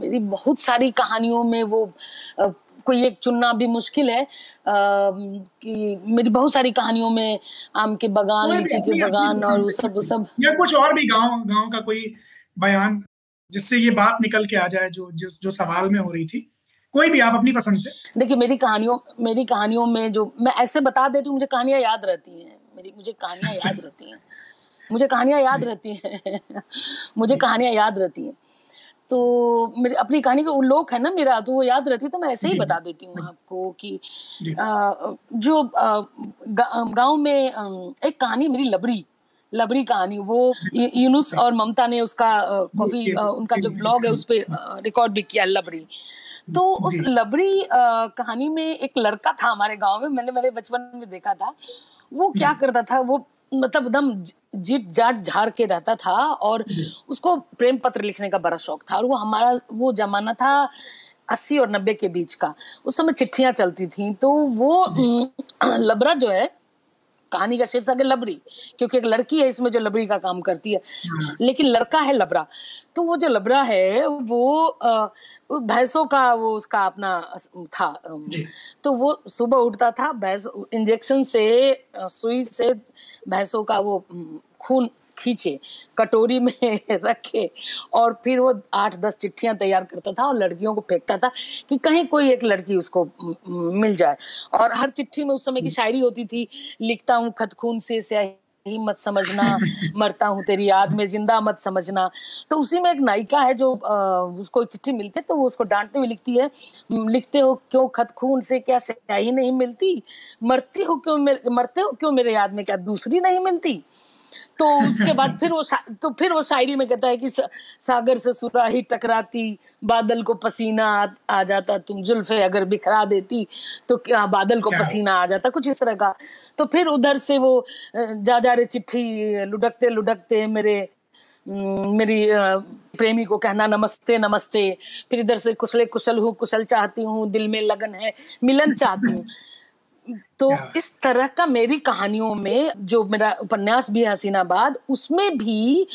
मेरी बहुत सारी कहानियों में वो आ, कोई एक चुनना भी मुश्किल है आ, कि मेरी बहुत सारी कहानियों में आम के बगान लीची के बगान और वो सब वो सब। या कुछ और भी गाँव गाँव का कोई बयान जिससे ये बात निकल के आ जाए जो जो, जो सवाल में हो रही थी। कोई भी आप अपनी पसंद से। देखिए मेरी कहानियों मेरी कहानियों में जो मैं ऐसे बता देती हूँ मुझे कहानियाँ याद रहती हैं। मेरी मुझे कहानियाँ अच्छा। याद रहती हैं। मुझे कहानियाँ याद रहती हैं। मुझे कहानियाँ याद रहती हैं। तो मेरी अपनी कहानी का उल्लोक है ना मेरा तो वो याद रहती है तो मैं ऐसे ही बता देती हूँ आपको कि आ, जो गाँव में एक कहानी मेरी लबरी लबरी कहानी। वो यूनुस और ममता ने उसका कॉफ़ी उनका जो ब्लॉग है उस पर रिकॉर्ड भी किया लबरी। तो उस लबरी कहानी में एक लड़का था हमारे गाँव में मैंने मेरे बचपन में देखा था। वो क्या करता था वो मतलब एकदम जीट जाट झाड़ के रहता था और उसको प्रेम पत्र लिखने का बड़ा शौक था और वो हमारा वो जमाना था अस्सी और नब्बे के बीच का। उस समय चिट्ठियाँ चलती थी तो वो लबरा जो है कहानी का शीर्षक है लबरी क्योंकि एक लड़की है इसमें जो लबरी का काम करती है। हाँ। लेकिन लड़का है लबरा। तो वो जो लबरा है वो भैंसों का वो उसका अपना था तो वो सुबह उठता था भैंस इंजेक्शन से सुई से भैंसों का वो खून खींचे कटोरी में रखे और फिर वो आठ दस चिट्ठियाँ तैयार करता था और लड़कियों को फेंकता था कि कहीं कोई एक लड़की उसको मिल जाए। और हर चिट्ठी में उस समय की शायरी होती थी लिखता हूँ खत खून से ही मत समझना मरता हूँ तेरी याद में ज़िंदा मत समझना। तो उसी में एक नायिका है जो आ, उसको चिट्ठी मिलती है तो वो उसको डांटते हुए लिखती है लिखते हो क्यों खत खून से क्या स्याही नहीं मिलती? मरती हो क्यों मरते हो क्यों मेरे याद में? क्या दूसरी नहीं मिलती? तो उसके बाद फिर वो तो फिर वो शायरी में कहता है कि सागर से सुराही टकराती बादल को पसीना आ, आ जाता तुम जुल्फे अगर बिखरा देती तो क्या बादल को पसीना आ जाता कुछ इस तरह का। तो फिर उधर से वो जा जा रे चिट्ठी लुढ़कते लुढ़कते मेरे मेरी प्रेमी को कहना नमस्ते नमस्ते। फिर इधर से कुशले कुशल हूँ कुशल चाहती हूँ दिल में लगन है मिलन चाहती हूँ। तो yeah. इस तरह का मेरी कहानियों में जो मेरा उपन्यास भी है हसीनाबाद उसमें भी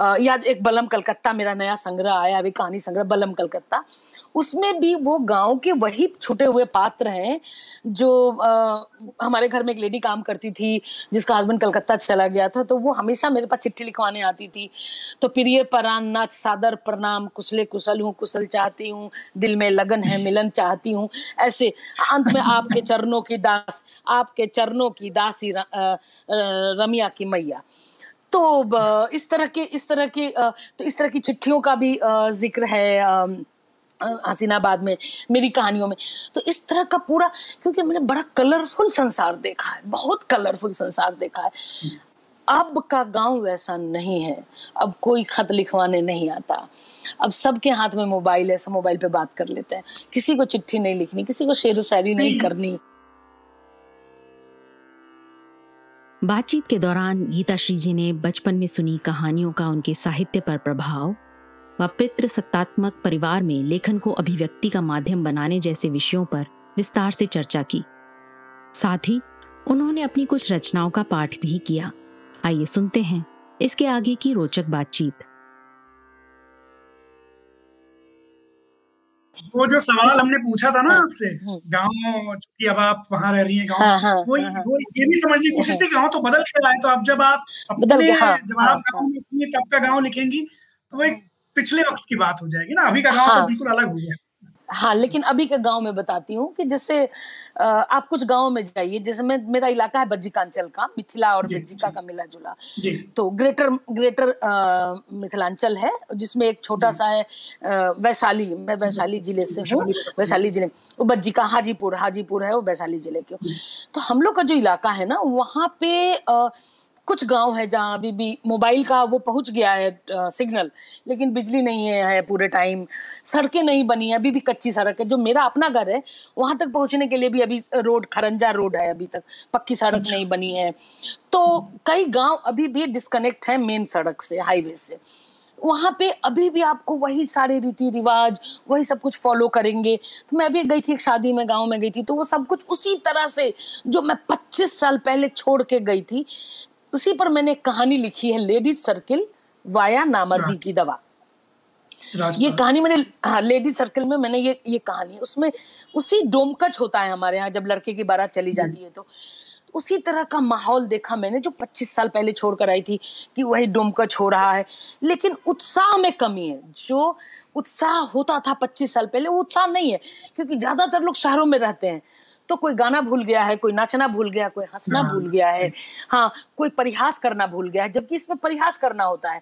याद एक बलम कलकत्ता मेरा नया संग्रह आया अभी कहानी संग्रह बलम कलकत्ता उसमें भी वो गाँव के वही छुटे हुए पात्र हैं जो आ, हमारे घर में एक लेडी काम करती थी जिसका हस्बैंड कलकत्ता चला गया था तो वो हमेशा मेरे पास चिट्ठी लिखवाने आती थी। तो प्रिय परान नाथ सादर प्रणाम कुशले कुशल हूँ कुशल चाहती हूँ दिल में लगन है मिलन चाहती हूँ। ऐसे अंत में आपके चरणों की दास आपके चरणों की दासी रमिया की मैया। तो इस तरह के इस तरह के तो इस तरह की चिट्ठियों का भी ज़िक्र है हसीनाबाद में मेरी कहानियों में। तो इस तरह का पूरा क्योंकि मैंने बड़ा कलरफुल संसार देखा है बहुत कलरफुल संसार देखा है। अब का गाँव वैसा नहीं है अब कोई खत लिखवाने नहीं आता। अब सबके हाथ में मोबाइल है सब मोबाइल पे बात कर लेते हैं। किसी को चिट्ठी नहीं लिखनी किसी को शेर शायरी नहीं करनी। बातचीत के दौरान गीता श्री जी ने बचपन में सुनी कहानियों का उनके साहित्य पर प्रभाव। व पितृ सत्तात्मक परिवार में लेखन को अभिव्यक्ति का माध्यम बनाने जैसे विषयों पर विस्तार से चर्चा की। साथ ही उन्होंने अपनी कुछ रचनाओं का पाठ भी किया। आइए सुनते हैं इसके आगे की रोचक बातचीत। वो जो सवाल हमने पूछा था ना हाँ, आपसे हाँ। गाँव की अब आप वहाँ रह रही हैं गाँव हाँ, वो वो ये भी समझने की कोशिश थी गाँव तो बदल के आए तो अब जब आप अपने जब आप गाँव में तब का गाँव लिखेंगी तो वो एक पिछले वक्त की बात हो जाएगी ना अभी का गाँव तो हाँ, तो बिल्कुल अलग हो गया। हाँ लेकिन अभी के गाँव में बताती हूँ कि जैसे आप कुछ गाँव में जाइए जैसे मैं मेरा इलाका है बज्जिकांचल का मिथिला और बज्जिका का मिला जुला तो ग्रेटर ग्रेटर मिथिलांचल है जिसमें एक छोटा सा है वैशाली मैं वैशाली ज़िले से हूँ वैशाली ज़िले। वो बज्जिका हाजीपुर हाजीपुर है वो वैशाली ज़िले के तो हम लोग का जो इलाका है ना वहाँ पे आ, कुछ गाँव है जहाँ अभी भी मोबाइल का वो पहुँच गया है सिग्नल लेकिन बिजली नहीं है, है पूरे टाइम। सड़कें नहीं बनी है अभी भी कच्ची सड़क है। जो मेरा अपना घर है वहाँ तक पहुँचने के लिए भी अभी रोड खरंजा रोड है अभी तक। पक्की सड़क अच्छा। नहीं बनी है। तो कई गाँव अभी भी डिस्कनेक्ट है मेन सड़क से हाईवे से। वहाँ पे अभी भी आपको वही सारे रीति रिवाज वही सब कुछ फॉलो करेंगे। तो मैं अभी गई थी एक शादी में गाँव में गई थी तो वो सब कुछ उसी तरह से जो मैं 25 साल पहले छोड़ के गई थी उसी पर मैंने कहानी लिखी है लेडीज़ सर्किल वाया नामर्दी। की दवा। ये कहानी मैंने हाँ लेडीज़ सर्किल में मैंने ये ये कहानी उसमें उसी डोमकच होता है हमारे यहाँ जब लड़के की बारात चली जाती है तो। उसी तरह का माहौल देखा मैंने जो 25 साल पहले छोड़कर आई थी कि वही डोमकच हो रहा है। लेकिन उत्साह में कमी है जो उत्साह होता था 25 साल पहले वो उत्साह नहीं है क्योंकि ज़्यादातर लोग शहरों में रहते हैं। तो कोई गाना भूल गया है कोई नाचना भूल गया कोई हंसना हाँ, भूल गया है। हाँ कोई परिहास करना भूल गया है जबकि इसमें परिहास करना होता है।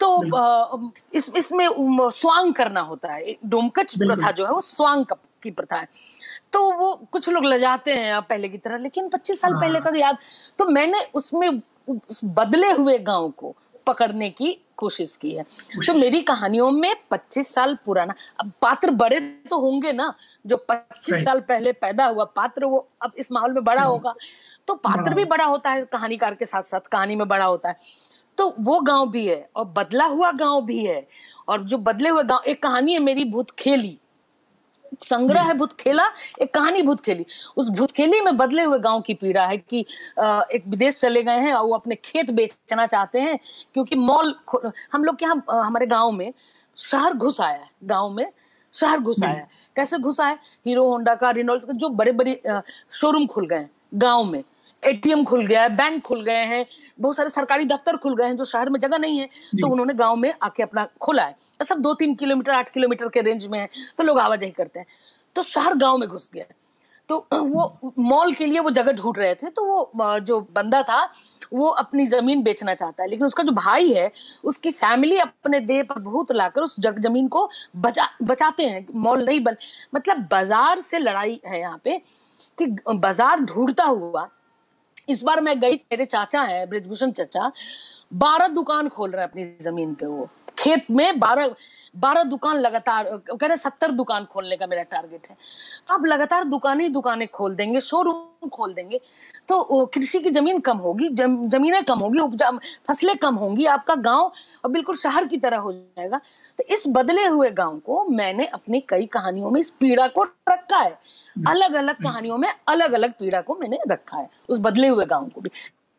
तो इस इसमें स्वांग करना होता है। डोमकच प्रथा जो है वो स्वांग की प्रथा है। तो वो कुछ लोग लजाते हैं पहले की तरह लेकिन 25 साल पहले का हाँ। याद तो मैंने उसमें उस बदले हुए गाँव को पकड़ने की कोशिश की है। तो मेरी कहानियों में 25 साल पुराना अब पात्र बड़े तो होंगे ना जो 25 साल पहले पैदा हुआ पात्र वो अब इस माहौल में बड़ा होगा। तो पात्र भी बड़ा होता है कहानीकार के साथ साथ कहानी में बड़ा होता है। तो वो गाँव भी है और बदला हुआ गाँव भी है। और जो बदले हुए गाँव एक कहानी है मेरी भूत खेली। संग्रह है भूत खेला एक कहानी भूत खेली उस भूत खेली में बदले हुए गाँव की पीड़ा है कि एक विदेश चले गए हैं और वो अपने खेत बेचना चाहते हैं क्योंकि मॉल हम लोग के यहाँ हमारे गाँव में शहर घुस आया है गाँव में शहर घुस आया है। कैसे घुस आया हीरो होंडा का रिनोल्ड जो बड़े बड़े शोरूम खुल गए गाँव में। एटीएम खुल गया है बैंक खुल गए हैं बहुत सारे सरकारी दफ्तर खुल गए हैं जो शहर में जगह नहीं है तो उन्होंने गाँव में आके अपना खोला है। सब दो तीन किलोमीटर आठ किलोमीटर के रेंज में है तो लोग आवाजाही करते हैं। तो शहर गाँव में घुस गया। तो वो मॉल के लिए वो जगह ढूंढ रहे थे तो वो जो बंदा था वो अपनी ज़मीन बेचना चाहता है। लेकिन उसका जो भाई है उसकी फैमिली अपने देह पर बहुत लाकर उस जग ज़मीन को बचा बचाते हैं मॉल नहीं बन मतलब बाज़ार से लड़ाई है यहाँ पे कि बाज़ार ढूंढता हुआ इस बार मैं गई मेरे चाचा है ब्रिजभूषण चाचा। बारह दुकान खोल रहे अपनी ज़मीन पे वो। खेत में बारह बारह दुकान लगातार कह रहे सत्तर दुकान खोलने का मेरा टारगेट है। आप लगातार दुकानें दुकानें खोल देंगे शोरूम खोल देंगे तो कृषि की ज़मीन कम होगी जम, जमीनें कम होगी उपजा फ़सलें कम होंगी आपका गाँव और बिल्कुल शहर की तरह हो जाएगा। तो इस बदले हुए गाँव को मैंने अपनी कई कहानियों में इस पीड़ा को रखा है। अलग अलग कहानियों में अलग अलग पीड़ा को मैंने रखा है उस बदले हुए गाँव को भी।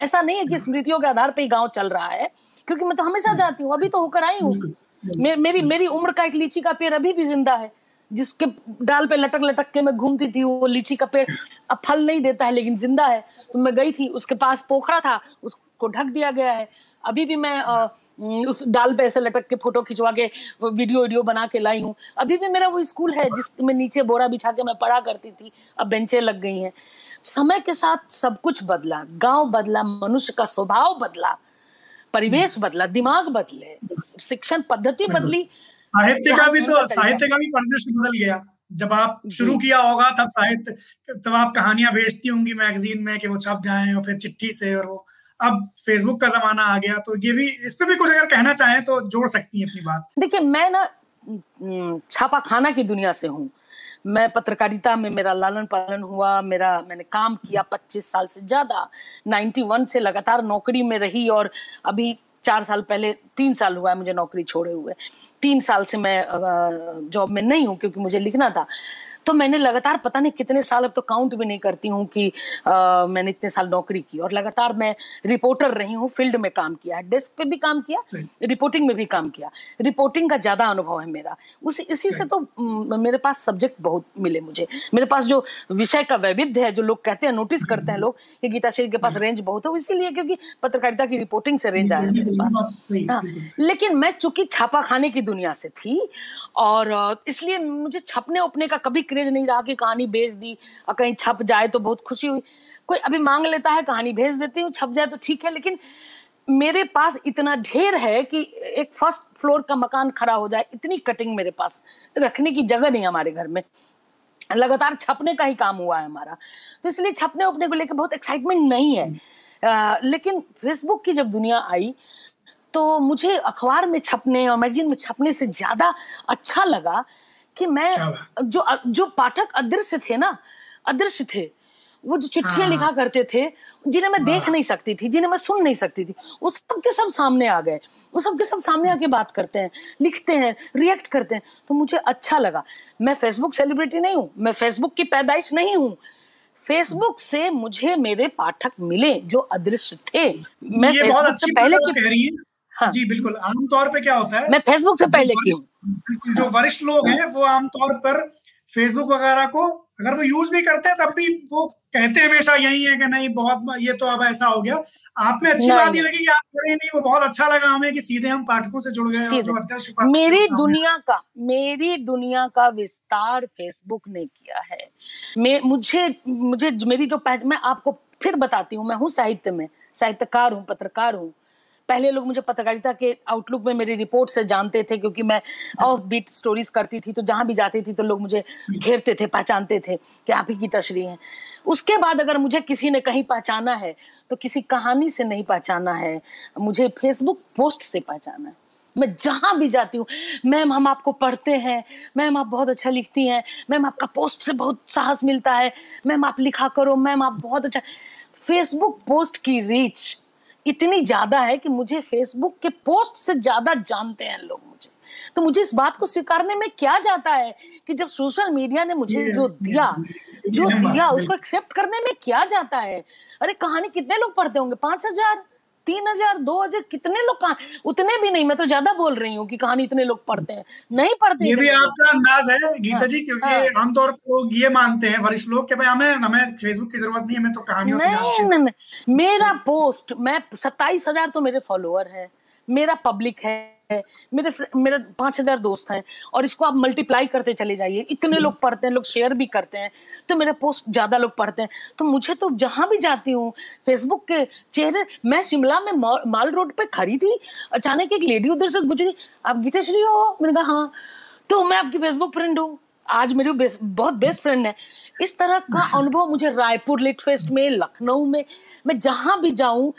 ऐसा नहीं है कि स्मृतियों के आधार पर ही गाँव चल रहा है क्योंकि मैं तो हमेशा जाती हूँ अभी तो होकर आई हूँ। मे, मेरी मेरी उम्र का एक लीची का पेड़ अभी भी ज़िंदा है जिसके डाल पे लटक लटक के मैं घूमती थी वो लीची का पेड़ अब फल नहीं देता है लेकिन ज़िंदा है। तो मैं गई थी उसके पास पोखरा था उसको ढक दिया गया है। अभी भी मैं आ, उस डाल पे ऐसे लटक के फ़ोटो खिंचवा के वीडियो वीडियो बना के लाई हूँ। अभी भी मेरा वो स्कूल है जिसमें नीचे बोरा बिछा के मैं पढ़ा करती थी अब बेंचे लग गई हैं। समय के साथ सब कुछ बदला गाँव बदला मनुष्य का स्वभाव बदला परिवेश बदला दिमाग बदले शिक्षण पद्धति बदली। साहित्य का भी तो साहित्य का भी परिदृश्य बदल गया। जब आप शुरू किया होगा तब साहित्य तब आप कहानियाँ भेजती होंगी मैगजीन में कि वो छप जाए और फिर चिट्ठी से और वो अब फेसबुक का जमाना आ गया तो ये भी, इस पे भी कुछ अगर कहना चाहें तो जोड़ सकती हैं अपनी बात। देखिए, मैं ना छापा खाना की दुनिया से हूँ। मैं पत्रकारिता में मेरा लालन पालन हुआ, मेरा, मैंने काम किया 25 साल से ज़्यादा 91 से लगातार नौकरी में रही और अभी चार साल पहले, तीन साल हुआ है मुझे नौकरी छोड़े हुए। तीन साल से मैं जॉब में नहीं हूँ क्योंकि मुझे लिखना था। तो मैंने लगातार पता नहीं कितने साल अब तो काउंट भी नहीं करती हूँ कि आ, मैंने इतने साल नौकरी की। और लगातार मैं रिपोर्टर रही हूँ फ़ील्ड में काम किया है डेस्क पे भी काम किया रिपोर्टिंग में भी काम किया। रिपोर्टिंग का ज़्यादा अनुभव है मेरा। उस इसी से तो मेरे पास सब्जेक्ट बहुत मिले मुझे। मेरे पास जो विषय का वैविध्य है जो लोग कहते हैं नोटिस करते हैं लोग कि गीता श्री के पास रेंज बहुत है इसीलिए क्योंकि पत्रकारिता की रिपोर्टिंग से रेंज आया मेरे पास। हाँ लेकिन मैं चूँकि छापा खाने की दुनिया से थी और इसलिए मुझे छपने उपने का कभी क्रेज नहीं रहा कि कहानी भेज दी और कहीं छप जाए तो बहुत खुशी हुई। कोई अभी मांग लेता है कहानी भेज देती हूँ छप जाए तो ठीक है लेकिन मेरे पास इतना ढेर है कि एक फ़र्स्ट फ्लोर का मकान खड़ा हो जाए इतनी कटिंग मेरे पास रखने की जगह नहीं हमारे घर में। लगातार छपने का ही काम हुआ है हमारा। तो इसलिए छपने उपने को लेकर बहुत एक्साइटमेंट नहीं है। आ, लेकिन फेसबुक की जब दुनिया आई तो मुझे अखबार में छपने और मैगजीन में छपने से ज़्यादा अच्छा लगा कि मैं जो जो पाठक अदृश्य थे ना अदृश्य थे वो जो चिट्ठियाँ हाँ। लिखा करते थे जिन्हें मैं देख। नहीं सकती थी जिन्हें मैं सुन नहीं सकती थी वो सब के सब सामने आ गए वो सब के सब सामने आके बात करते हैं लिखते हैं रिएक्ट करते हैं। तो मुझे अच्छा लगा। मैं फेसबुक सेलिब्रिटी नहीं हूँ मैं फेसबुक की पैदाइश नहीं हूँ। फेसबुक से मुझे मेरे पाठक मिले जो अदृश्य थे। मैं फेसबुक से पहले की हाँ। जी बिल्कुल। आमतौर पे क्या होता है मैं फेसबुक से पहले की हूँ। जो वरिष्ठ लोग हैं वो आमतौर पर फेसबुक वगैरह को अगर वो यूज़ भी करते हैं तब भी वो कहते हैं हमेशा यही है कि नहीं बहुत ये तो अब ऐसा हो गया। आपने अच्छी बात ये लगी कि आप जुड़े नहीं वो बहुत अच्छा लगा हमें कि सीधे हम पाठकों से जुड़ गए मेरी दुनिया का मेरी दुनिया का विस्तार फेसबुक ने किया है। मैं मुझे मुझे मेरी जो मैं आपको फिर बताती हूँ मैं हूँ साहित्य में साहित्यकार हूँ पत्रकार हूँ। पहले लोग मुझे पत्रकारिता के आउटलुक में मेरी रिपोर्ट से जानते थे, क्योंकि मैं ऑफ़ बीट स्टोरीज करती थी तो जहाँ भी जाती थी तो लोग मुझे घेरते थे, पहचानते थे कि आप ही की श्री हैं। उसके बाद अगर मुझे किसी ने कहीं पहचाना है तो किसी कहानी से नहीं पहचाना है, मुझे फेसबुक पोस्ट से पहचाना है। मैं जहाँ भी जाती हूँ, मैम हम आपको पढ़ते हैं, मैम आप बहुत अच्छा लिखती हैं, मैम आपका पोस्ट से बहुत साहस मिलता है, मैम आप लिखा करो, मैम आप बहुत अच्छा फेसबुक पोस्ट की रीच इतनी ज़्यादा है कि मुझे फेसबुक के पोस्ट से ज़्यादा जानते हैं लोग मुझे। तो मुझे इस बात को स्वीकारने में क्या जाता है कि जब सोशल मीडिया ने मुझे जो दिया जो दिया उसको एक्सेप्ट करने में क्या जाता है? अरे कहानी कितने लोग पढ़ते होंगे? पाँच हज़ार? तीन हज़ार दो हज़ार कितने लोग कहा उतने भी नहीं मैं तो ज़्यादा बोल रही हूँ कि कहानी इतने लोग पढ़ते हैं। नहीं पढ़ते ये भी आपका अंदाज है गीता हाँ, जी क्योंकि हाँ, आमतौर पर लोग ये मानते हैं वरिष्ठ लोग कि भाई हमें हमें फेसबुक की ज़रूरत नहीं है मैं तो कहानियों नहीं, नहीं, नहीं मेरा पोस्ट मैं सत्ताईस हज़ार तो मेरे फॉलोअर है मेरा पब्लिक है। है। मेरे मेरे पाँच हज़ार दोस्त हैं और इसको आप मल्टीप्लाई करते चले जाइए। इतने लोग पढ़ते हैं लोग शेयर भी करते हैं। तो मेरे पोस्ट ज़्यादा लोग पढ़ते हैं। तो मुझे तो जहाँ भी जाती हूँ फेसबुक के चेहरे मैं शिमला में माल रोड पे खड़ी थी। अचानक एक लेडी उधर से गुजरी आप गीताश्री हो? मैंने कहा हाँ। तो मैं आपकी फेसबुक फ्रेंड हूँ। आज मेरी बेस, बहुत बेस्ट फ्रेंड है। इस तरह का अनुभव मुझे रायपुर लिट फेस्ट में लखनऊ में मैं जहाँ भी जाऊँ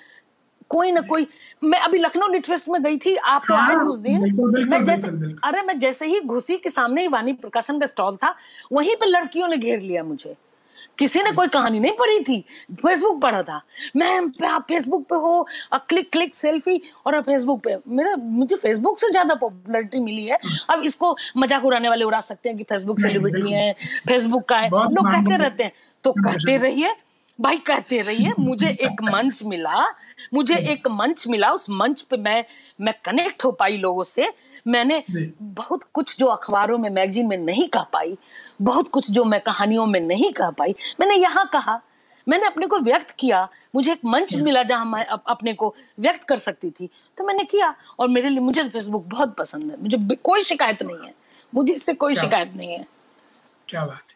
कोई ना कोई मैं अभी लखनऊ लिट फेस्ट में गई थी आप तो हाँ, आए थे उस दिन। बिल्कुल, बिल्कुल, मैं जैसे बिल्कुल। अरे मैं जैसे ही घुसी के सामने ही वाणी प्रकाशन का स्टॉल था वहीं पे लड़कियों ने घेर लिया मुझे। किसी ने कोई कहानी नहीं पढ़ी थी फेसबुक पढ़ा था। मैम आप फेसबुक पे हो अ क्लिक क्लिक सेल्फी और अब फेसबुक पे। मेरा मुझे फेसबुक से ज़्यादा पॉपुलैरिटी मिली है। अब इसको मज़ाक उड़ाने वाले उड़ा सकते हैं कि फेसबुक सेलिब्रिटी है फेसबुक का है। लोग कहते रहते हैं तो कहते रहिए। भाई कहते रहिए मुझे एक मंच मिला। मुझे एक मंच मिला। उस मंच पे मैं मैं कनेक्ट हो पाई लोगों से। मैंने बहुत कुछ जो अखबारों में मैगजीन में नहीं कह पाई। बहुत कुछ जो मैं कहानियों में नहीं कह पाई। मैंने यहाँ कहा। मैंने अपने को व्यक्त किया। मुझे एक मंच मिला जहाँ मैं अप, अपने को व्यक्त कर सकती थी। तो मैंने किया और मेरे लिए मुझे फेसबुक बहुत पसंद है। मुझे कोई शिकायत नहीं है। मुझे इससे कोई शिकायत नहीं है। क्या बात है।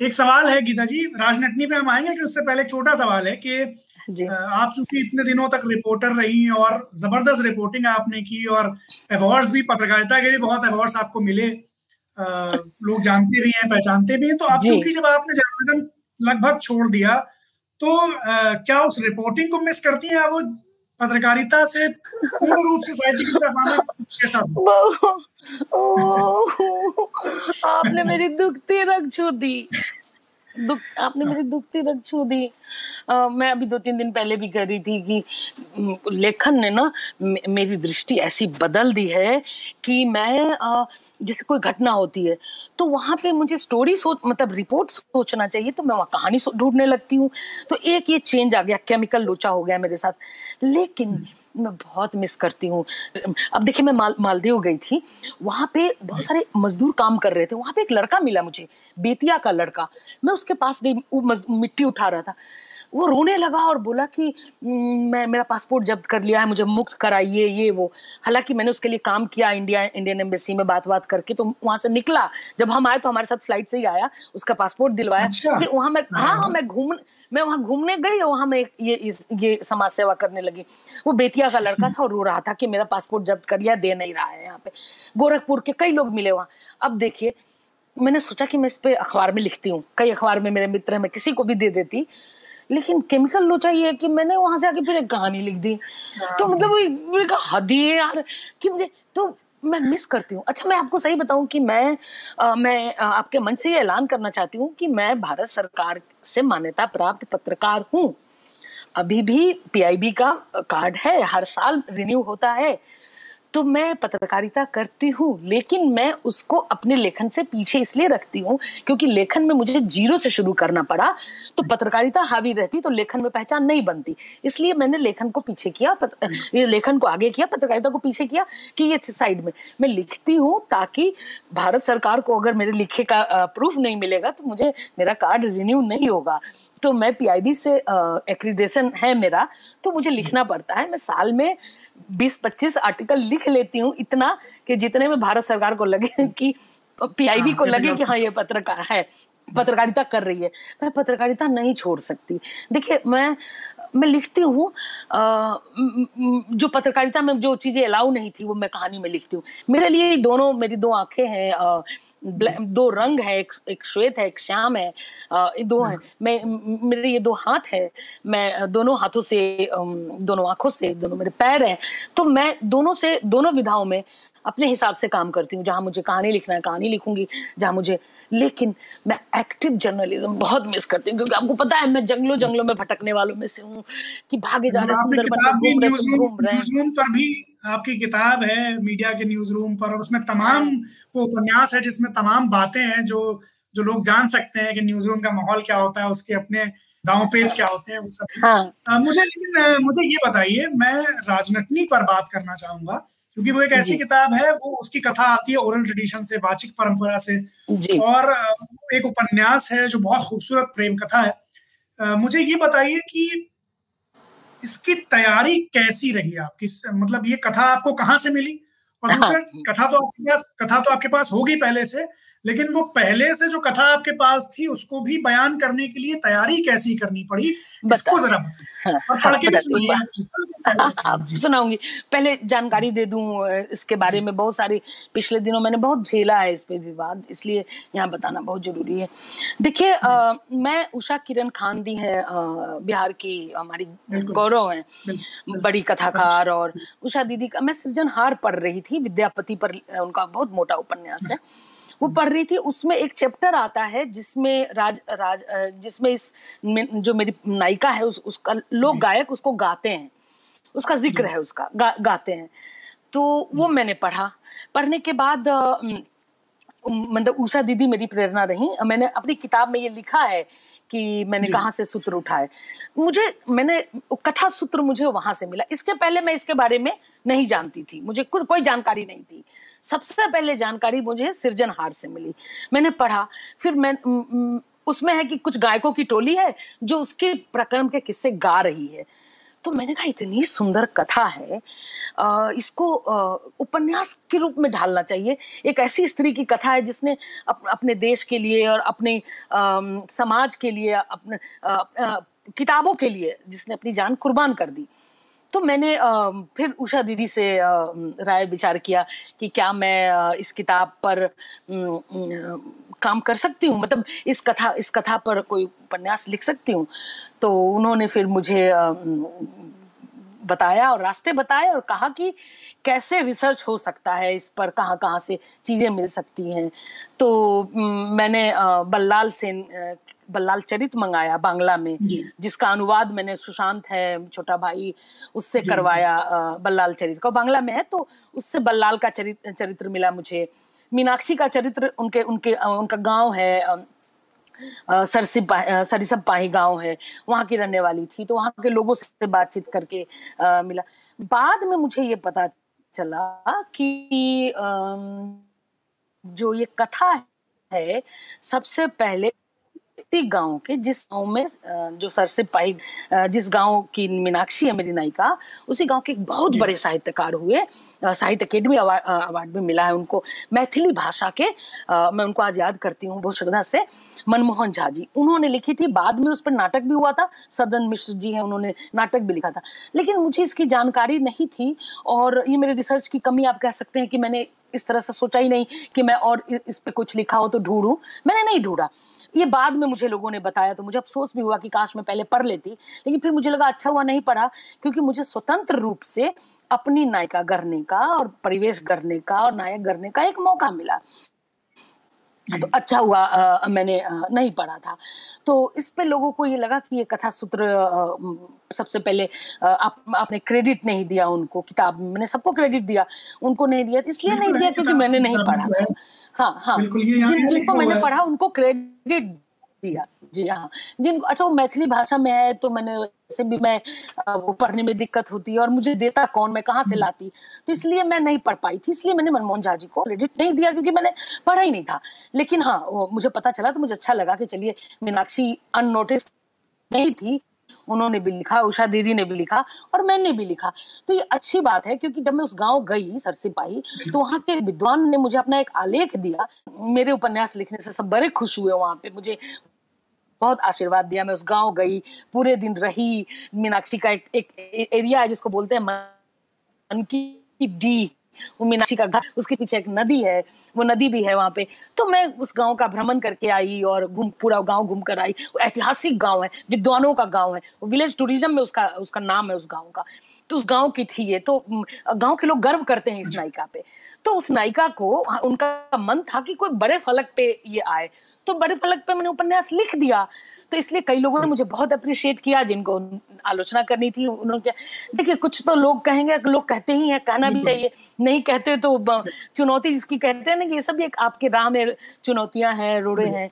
एक सवाल है गीता जी राजनटनी पे हम आएँगे कि उससे पहले छोटा सवाल है कि आप चूँकि इतने दिनों तक रिपोर्टर रही और ज़बरदस्त रिपोर्टिंग आपने की और अवार्ड्स भी पत्रकारिता के भी बहुत अवार्ड्स आपको मिले अ, लोग जानते भी हैं पहचानते भी हैं तो आप। चूँकि जब आपने जर्नलिज्म लगभग छोड़ दिया तो अ, क्या उस रिपोर्टिंग को मिस करती हैं वो पत्रकारिता से पूर्ण रूप से साहित्य की तरफ़ आना कैसा? आपने मेरी दुखती रग छू दी दुख आपने मेरी दुखती रख छू दी मैं अभी दो तीन दिन पहले भी कह रही थी कि लेखन ने ना मेरी दृष्टि ऐसी बदल दी है कि मैं अ, जैसे कोई घटना होती है तो वहाँ पे मुझे स्टोरी सोच मतलब रिपोर्ट सोचना चाहिए तो मैं वहाँ कहानी ढूँढने लगती हूँ। तो एक ये चेंज आ गया केमिकल लोचा हो गया मेरे साथ। लेकिन मैं बहुत मिस करती हूँ। अब देखिए मैं माल मालदीव गई थी वहाँ पे बहुत सारे मजदूर काम कर रहे थे वहाँ पे एक लड़का मिला मुझे बेतिया का लड़का। मैं उसके पास गई मिट्टी उठा रहा था। वो रोने लगा और बोला कि "हम्म, मैं मेरा पासपोर्ट जब्त कर लिया है मुझे मुक्त कराइए ये वो। हालाँकि मैंने उसके लिए काम किया इंडिया इंडियन एम्बेसी में बात बात करके तो वहाँ से निकला। जब हम आए तो हमारे साथ फ़्लाइट से ही आया उसका पासपोर्ट दिलवाया। अच्छा। फिर वहाँ मैं हाँ हाँ हाँ। मैं घूम मैं वहाँ घूमने गई और वहाँ मैं ये ये समाज सेवा करने लगी। वो बेतिया का लड़का था और रो रहा था कि मेरा पासपोर्ट जब्त कर लिया दे नहीं रहा है यहाँ पे। गोरखपुर के कई लोग मिले वहाँ। अब देखिए मैंने सोचा कि मैं इस पे अखबार में लिखती हूँ। कई अखबार में मेरे मित्र हैं मैं किसी को भी दे देती। लेकिन केमिकल लोचा ये है कि मैंने वहाँ से आके फिर एक कहानी लिख दी। तो मतलब हद ही है यार कि मुझे तो मैं मिस करती हूँ। अच्छा मैं आपको सही बताऊँ कि मैं अ, मैं अ, आपके मन से ये ऐलान करना चाहती हूँ कि मैं भारत सरकार से मान्यता प्राप्त पत्रकार हूँ। अभी भी पीआईबी का कार्ड है हर साल रिन्यू होता है। तो मैं पत्रकारिता करती हूँ लेकिन मैं उसको अपने लेखन से पीछे इसलिए रखती हूँ क्योंकि लेखन में मुझे ज़ीरो से शुरू करना पड़ा। तो पत्रकारिता हावी रहती तो लेखन में पहचान नहीं बनती। इसलिए मैंने लेखन को पीछे किया पत, लेखन को आगे किया पत्रकारिता को पीछे किया कि ये साइड में। मैं लिखती हूँ ताकि भारत सरकार को अगर मेरे लिखे का प्रूफ नहीं मिलेगा तो मुझे मेरा कार्ड रिन्यू नहीं होगा। तो मैं पीआईबी से एक्रीडेशन है मेरा तो मुझे लिखना पड़ता है। मैं साल में 20-25 आर्टिकल लिख लेती हूँ इतना कि जितने में भारत सरकार को लगे कि पीआईबी को हाँ, लगे कि हाँ ये पत्रकार है पत्रकारिता कर रही है। मैं पत्रकारिता नहीं छोड़ सकती। देखिए मैं मैं लिखती हूँ जो पत्रकारिता में जो चीज़ें अलाउ नहीं थी वो मैं कहानी में लिखती हूँ। मेरे लिए दोनों मेरी दो आँखें हैं दो रंग है एक, एक श्वेत है एक श्याम है ये दो है। मैं मेरे ये दो हाथ है मैं दोनों हाथों से दोनों आँखों से दोनों मेरे पैर हैं। तो मैं दोनों से दोनों विधाओं में अपने हिसाब से काम करती हूँ जहाँ मुझे कहानी लिखना है कहानी लिखूँगी जहाँ मुझे लेकिन मैं एक्टिव जर्नलिज्म बहुत मिस करती हूँ क्योंकि आपको पता है मैं जंगलों जंगलों में भटकने वालों में से हूँ कि भागे जा रहे सुंदरबन घूम रहे हैं पर भी आपकी किताब है मीडिया के न्यूज़ रूम पर और उसमें तमाम वो उपन्यास है जिसमें तमाम बातें हैं जो जो लोग जान सकते हैं कि न्यूज़ रूम का माहौल क्या होता है उसके अपने दाव पेज क्या होते हैं वो सब। हाँ। अ, मुझे लेकिन मुझे ये बताइए मैं राजनटनी पर बात करना चाहूँगा क्योंकि वो एक ऐसी किताब है वो उसकी कथा आती है ओरल ट्रेडिशन से वाचिक परंपरा से। और एक उपन्यास है जो बहुत खूबसूरत प्रेम कथा है। मुझे ये बताइए कि इसकी तैयारी कैसी रही आपकी? मतलब ये कथा आपको कहाँ से मिली? और दूसरा हाँ। कथा तो आपके पास कथा तो आपके पास होगी पहले से लेकिन वो पहले से जो कथा आपके पास थी उसको भी बयान करने के लिए तैयारी कैसी करनी पड़ी इसको जरा हाँ, हाँ, हाँ, सुनाऊँगी। पहले जानकारी दे दूँ इसके बारे में बहुत सारे पिछले दिनों मैंने बहुत झेला है इस पे विवाद इसलिए यहाँ बताना बहुत ज़रूरी है। देखिए मैं उषा किरण खान दी है बिहार की हमारी गौरव है बड़ी कथाकार और उषा दीदी का मैं सृजनहार पढ़ रही थी विद्यापति पर उनका बहुत मोटा उपन्यास है। वो पढ़ रही थी उसमें एक चैप्टर आता है जिसमें राज राज जिसमें इस जो मेरी नायिका है उस, उसका लोग गायक उसको गाते हैं। उसका ज़िक्र है उसका गा, गाते हैं। तो वो मैंने पढ़ा। पढ़ने के बाद मतलब उषा दीदी मेरी प्रेरणा रही। मैंने अपनी किताब में ये लिखा है कि मैंने कहा से सूत्र उठाए। मुझे मैंने कथा सूत्र मुझे वहाँ से मिला। इसके पहले मैं इसके बारे में नहीं जानती थी। मुझे कुछ कोई जानकारी नहीं थी। सबसे पहले जानकारी मुझे सृजनहार से मिली। मैंने पढ़ा। फिर मैं उसमें है कि कुछ गायकों की टोली है जो उसके प्रकरण के किस्से गा रही है। तो मैंने कहा इतनी सुंदर कथा है इसको उपन्यास के रूप में ढालना चाहिए। एक ऐसी स्त्री की कथा है जिसने अप, अपने देश के लिए और अपने समाज के लिए अपने किताबों के लिए जिसने अपनी जान कुर्बान कर दी। तो मैंने फिर उषा दीदी से राय विचार किया कि क्या मैं इस किताब पर काम कर सकती हूँ मतलब इस कथा इस कथा पर कोई उपन्यास लिख सकती हूँ। तो उन्होंने फिर मुझे बताया और रास्ते बताए और कहा कि कैसे रिसर्च हो सकता है इस पर कहाँ कहाँ से चीज़ें मिल सकती हैं। तो मैंने बल्लाल सेन बल्लाल चरित मंगाया बांग्ला में जिसका अनुवाद मैंने सुशांत है छोटा भाई उससे करवाया बल्लाल चरित्र का। बांग्ला में है तो उससे बल्लाल का चरित्र चरित्र मिला मुझे। मीनाक्षी का चरित्र उनके उनके उनका गाँव है सरसिप सरिसप पाही गाँव है वहाँ की रहने वाली थी तो वहाँ के लोगों से बातचीत करके आ, मिला। बाद में मुझे ये पता चला कि आ, जो ये कथा है सबसे पहले गाँव के जिस गाँव में जो सर से पाई जिस गाँव की मीनाक्षी है मेरी नायिका उसी गाँव के एक बहुत बड़े साहित्यकार हुए साहित्य अकेडमी अवार्ड भी मिला है उनको। मैथिली भाषा के मैं उनको आज याद करती हूँ बहुत श्रद्धा से। मनमोहन झा जी उन्होंने लिखी थी बाद में उस पर नाटक भी हुआ था सदन मिश्र जी है उन्होंने नाटक भी लिखा था। लेकिन मुझे इसकी जानकारी नहीं थी और ये मेरे रिसर्च की कमी आप कह सकते हैं कि मैंने इस तरह से सोचा ही नहीं कि मैं और इस पे कुछ लिखा हो तो ढूंढूं। मैंने नहीं ढूंढा। ये बाद में मुझे लोगों ने बताया तो मुझे अफसोस भी हुआ कि काश मैं पहले पढ़ लेती। लेकिन फिर मुझे लगा अच्छा हुआ नहीं पढ़ा, क्योंकि मुझे स्वतंत्र रूप से अपनी नायिका गढ़ने का और परिवेश गढ़ने का और नायक गढ़ने का एक मौका मिला। तो अच्छा हुआ आ, मैंने आ, नहीं पढ़ा था। तो इस पे लोगों को ये लगा कि ये कथा सूत्र सबसे पहले आ, आप आपने क्रेडिट नहीं दिया उनको किताब मैंने सबको क्रेडिट दिया उनको नहीं दिया इसलिए नहीं दिया क्योंकि मैंने नहीं पढ़ा था। हाँ। हाँ जिन जिनको मैंने पढ़ा उनको क्रेडिट दिया। जी हाँ। जिन अच्छा वो मैथिली भाषा में है तो मैंने वैसे भी मैं वो पढ़ने में दिक्कत होती है और मुझे देता कौन मैं कहाँ से हम्म। लाती? तो इसलिए मैं नहीं पढ़ पाई थी इसलिए मैंने मनमोहन झा जी को क्रेडिट नहीं दिया क्योंकि मैंने पढ़ा ही नहीं था। लेकिन हाँ मुझे पता चला तो मुझे अच्छा लगा कि चलिए मीनाक्षी अननोटिस नहीं थी उन्होंने भी लिखा उषा दीदी ने भी लिखा और मैंने भी लिखा। तो ये अच्छी बात है क्योंकि जब मैं उस गाँव गई सरसिपाही तो वहाँ के विद्वान ने मुझे अपना एक आलेख दिया। मेरे उपन्यास लिखने से सब बड़े खुश हुए वहाँ पे मुझे बहुत आशीर्वाद दिया। मैं उस गाँव गई पूरे दिन रही। मीनाक्षी का एक, एक एरिया है जिसको बोलते हैं मन की डी। वो मीनाक्षी का घर उसके पीछे एक नदी है। वो नदी भी है वहाँ पे। तो मैं उस गाँव का भ्रमण करके आई और घूम पूरा गाँव घूम कर आई। वो ऐतिहासिक गाँव है विद्वानों का गाँव है। विलेज टूरिज़्म में उसका उसका नाम है उस गाँव का। तो उस गाँव की थी ये। तो गाँव के लोग गर्व करते हैं इस नायिका पे। तो उस नायिका को उनका मन था कि कोई बड़े फलक पे ये आए। तो बड़े फलक पे मैंने उपन्यास लिख दिया। तो इसलिए कई लोगों ने मुझे बहुत अप्रिशिएट किया जिनको आलोचना करनी थी उन्होंने देखिए कुछ तो लोग कहेंगे लोग कहते ही हैं कहना भी चाहिए। नहीं कहते तो चुनौती जिसकी कहते हैं ना कि ये सब एक आपके राह में चुनौतियाँ हैं रोड़े हैं।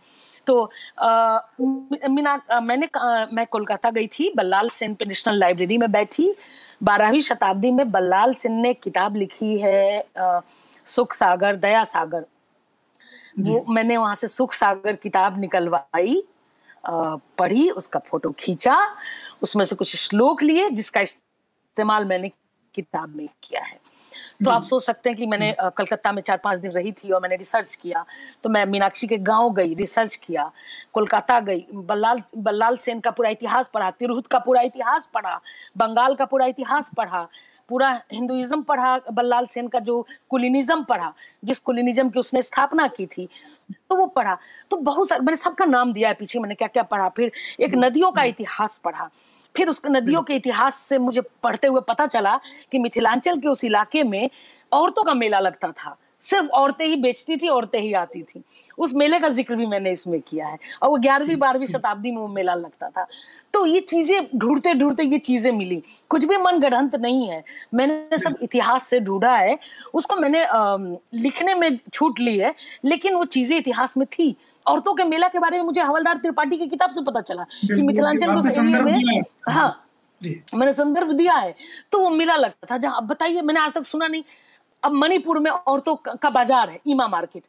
तो आ, मीना मैंने आ, मैं कोलकाता गई थी बल्लाल सेन पे नेशनल लाइब्रेरी में बैठी। बारहवीं शताब्दी में बल्लाल सेन ने किताब लिखी है आ, सुख सागर दया सागर। वो मैंने वहाँ से सुख सागर किताब निकलवाई पढ़ी उसका फ़ोटो खींचा उसमें से कुछ श्लोक लिए जिसका इस्तेमाल मैंने किताब में किया है। तो आप सोच सकते हैं कि मैंने कलकत्ता में चार पाँच दिन रही थी और मैंने रिसर्च किया तो मैं मीनाक्षी के गाँव गई रिसर्च किया कोलकाता गई बल्लाल बल्लाल सेन का पूरा इतिहास पढ़ा तिरहुत का पूरा इतिहास पढ़ा बंगाल का पूरा इतिहास पढ़ा पूरा हिंदुइज्म पढ़ा बल्लाल सेन का जो कुलिनिज्म पढ़ा जिस कुलिनिज्म की उसने स्थापना की थी तो वो पढ़ा। तो बहुत सारे मैंने सबका नाम दिया है पीछे मैंने क्या क्या पढ़ा फिर एक नदियों का इतिहास पढ़ा फिर उस नदियों के इतिहास से मुझे पढ़ते हुए पता चला कि मिथिलांचल के उस इलाके में औरतों का मेला लगता था। सिर्फ़ औरतें ही बेचती थी, औरतें ही आती थी। उस मेले का ज़िक्र भी मैंने इसमें किया है और वो ग्यारहवीं, बारहवीं शताब्दी में वो मेला लगता था। तो ये चीज़ें ढूंढते ढूंढते ये चीज़ें मिली। कुछ भी मन गढ़ंत नहीं है। मैंने सब इतिहास से ढूंढा है। उसको मैंने लिखने में छूट ली है, लेकिन वो चीज़ें इतिहास में थी। औरतों के मेला के बारे में मुझे हवलदार त्रिपाठी की किताब से पता चला कि मिथिलांचल को एरिया में हाँ। मैंने संदर्भ दिया है। तो वो मेला लगता था जहाँ अब बताइए मैंने आज तक सुना नहीं। अब मणिपुर में औरतों का बाज़ार है ईमा मार्केट।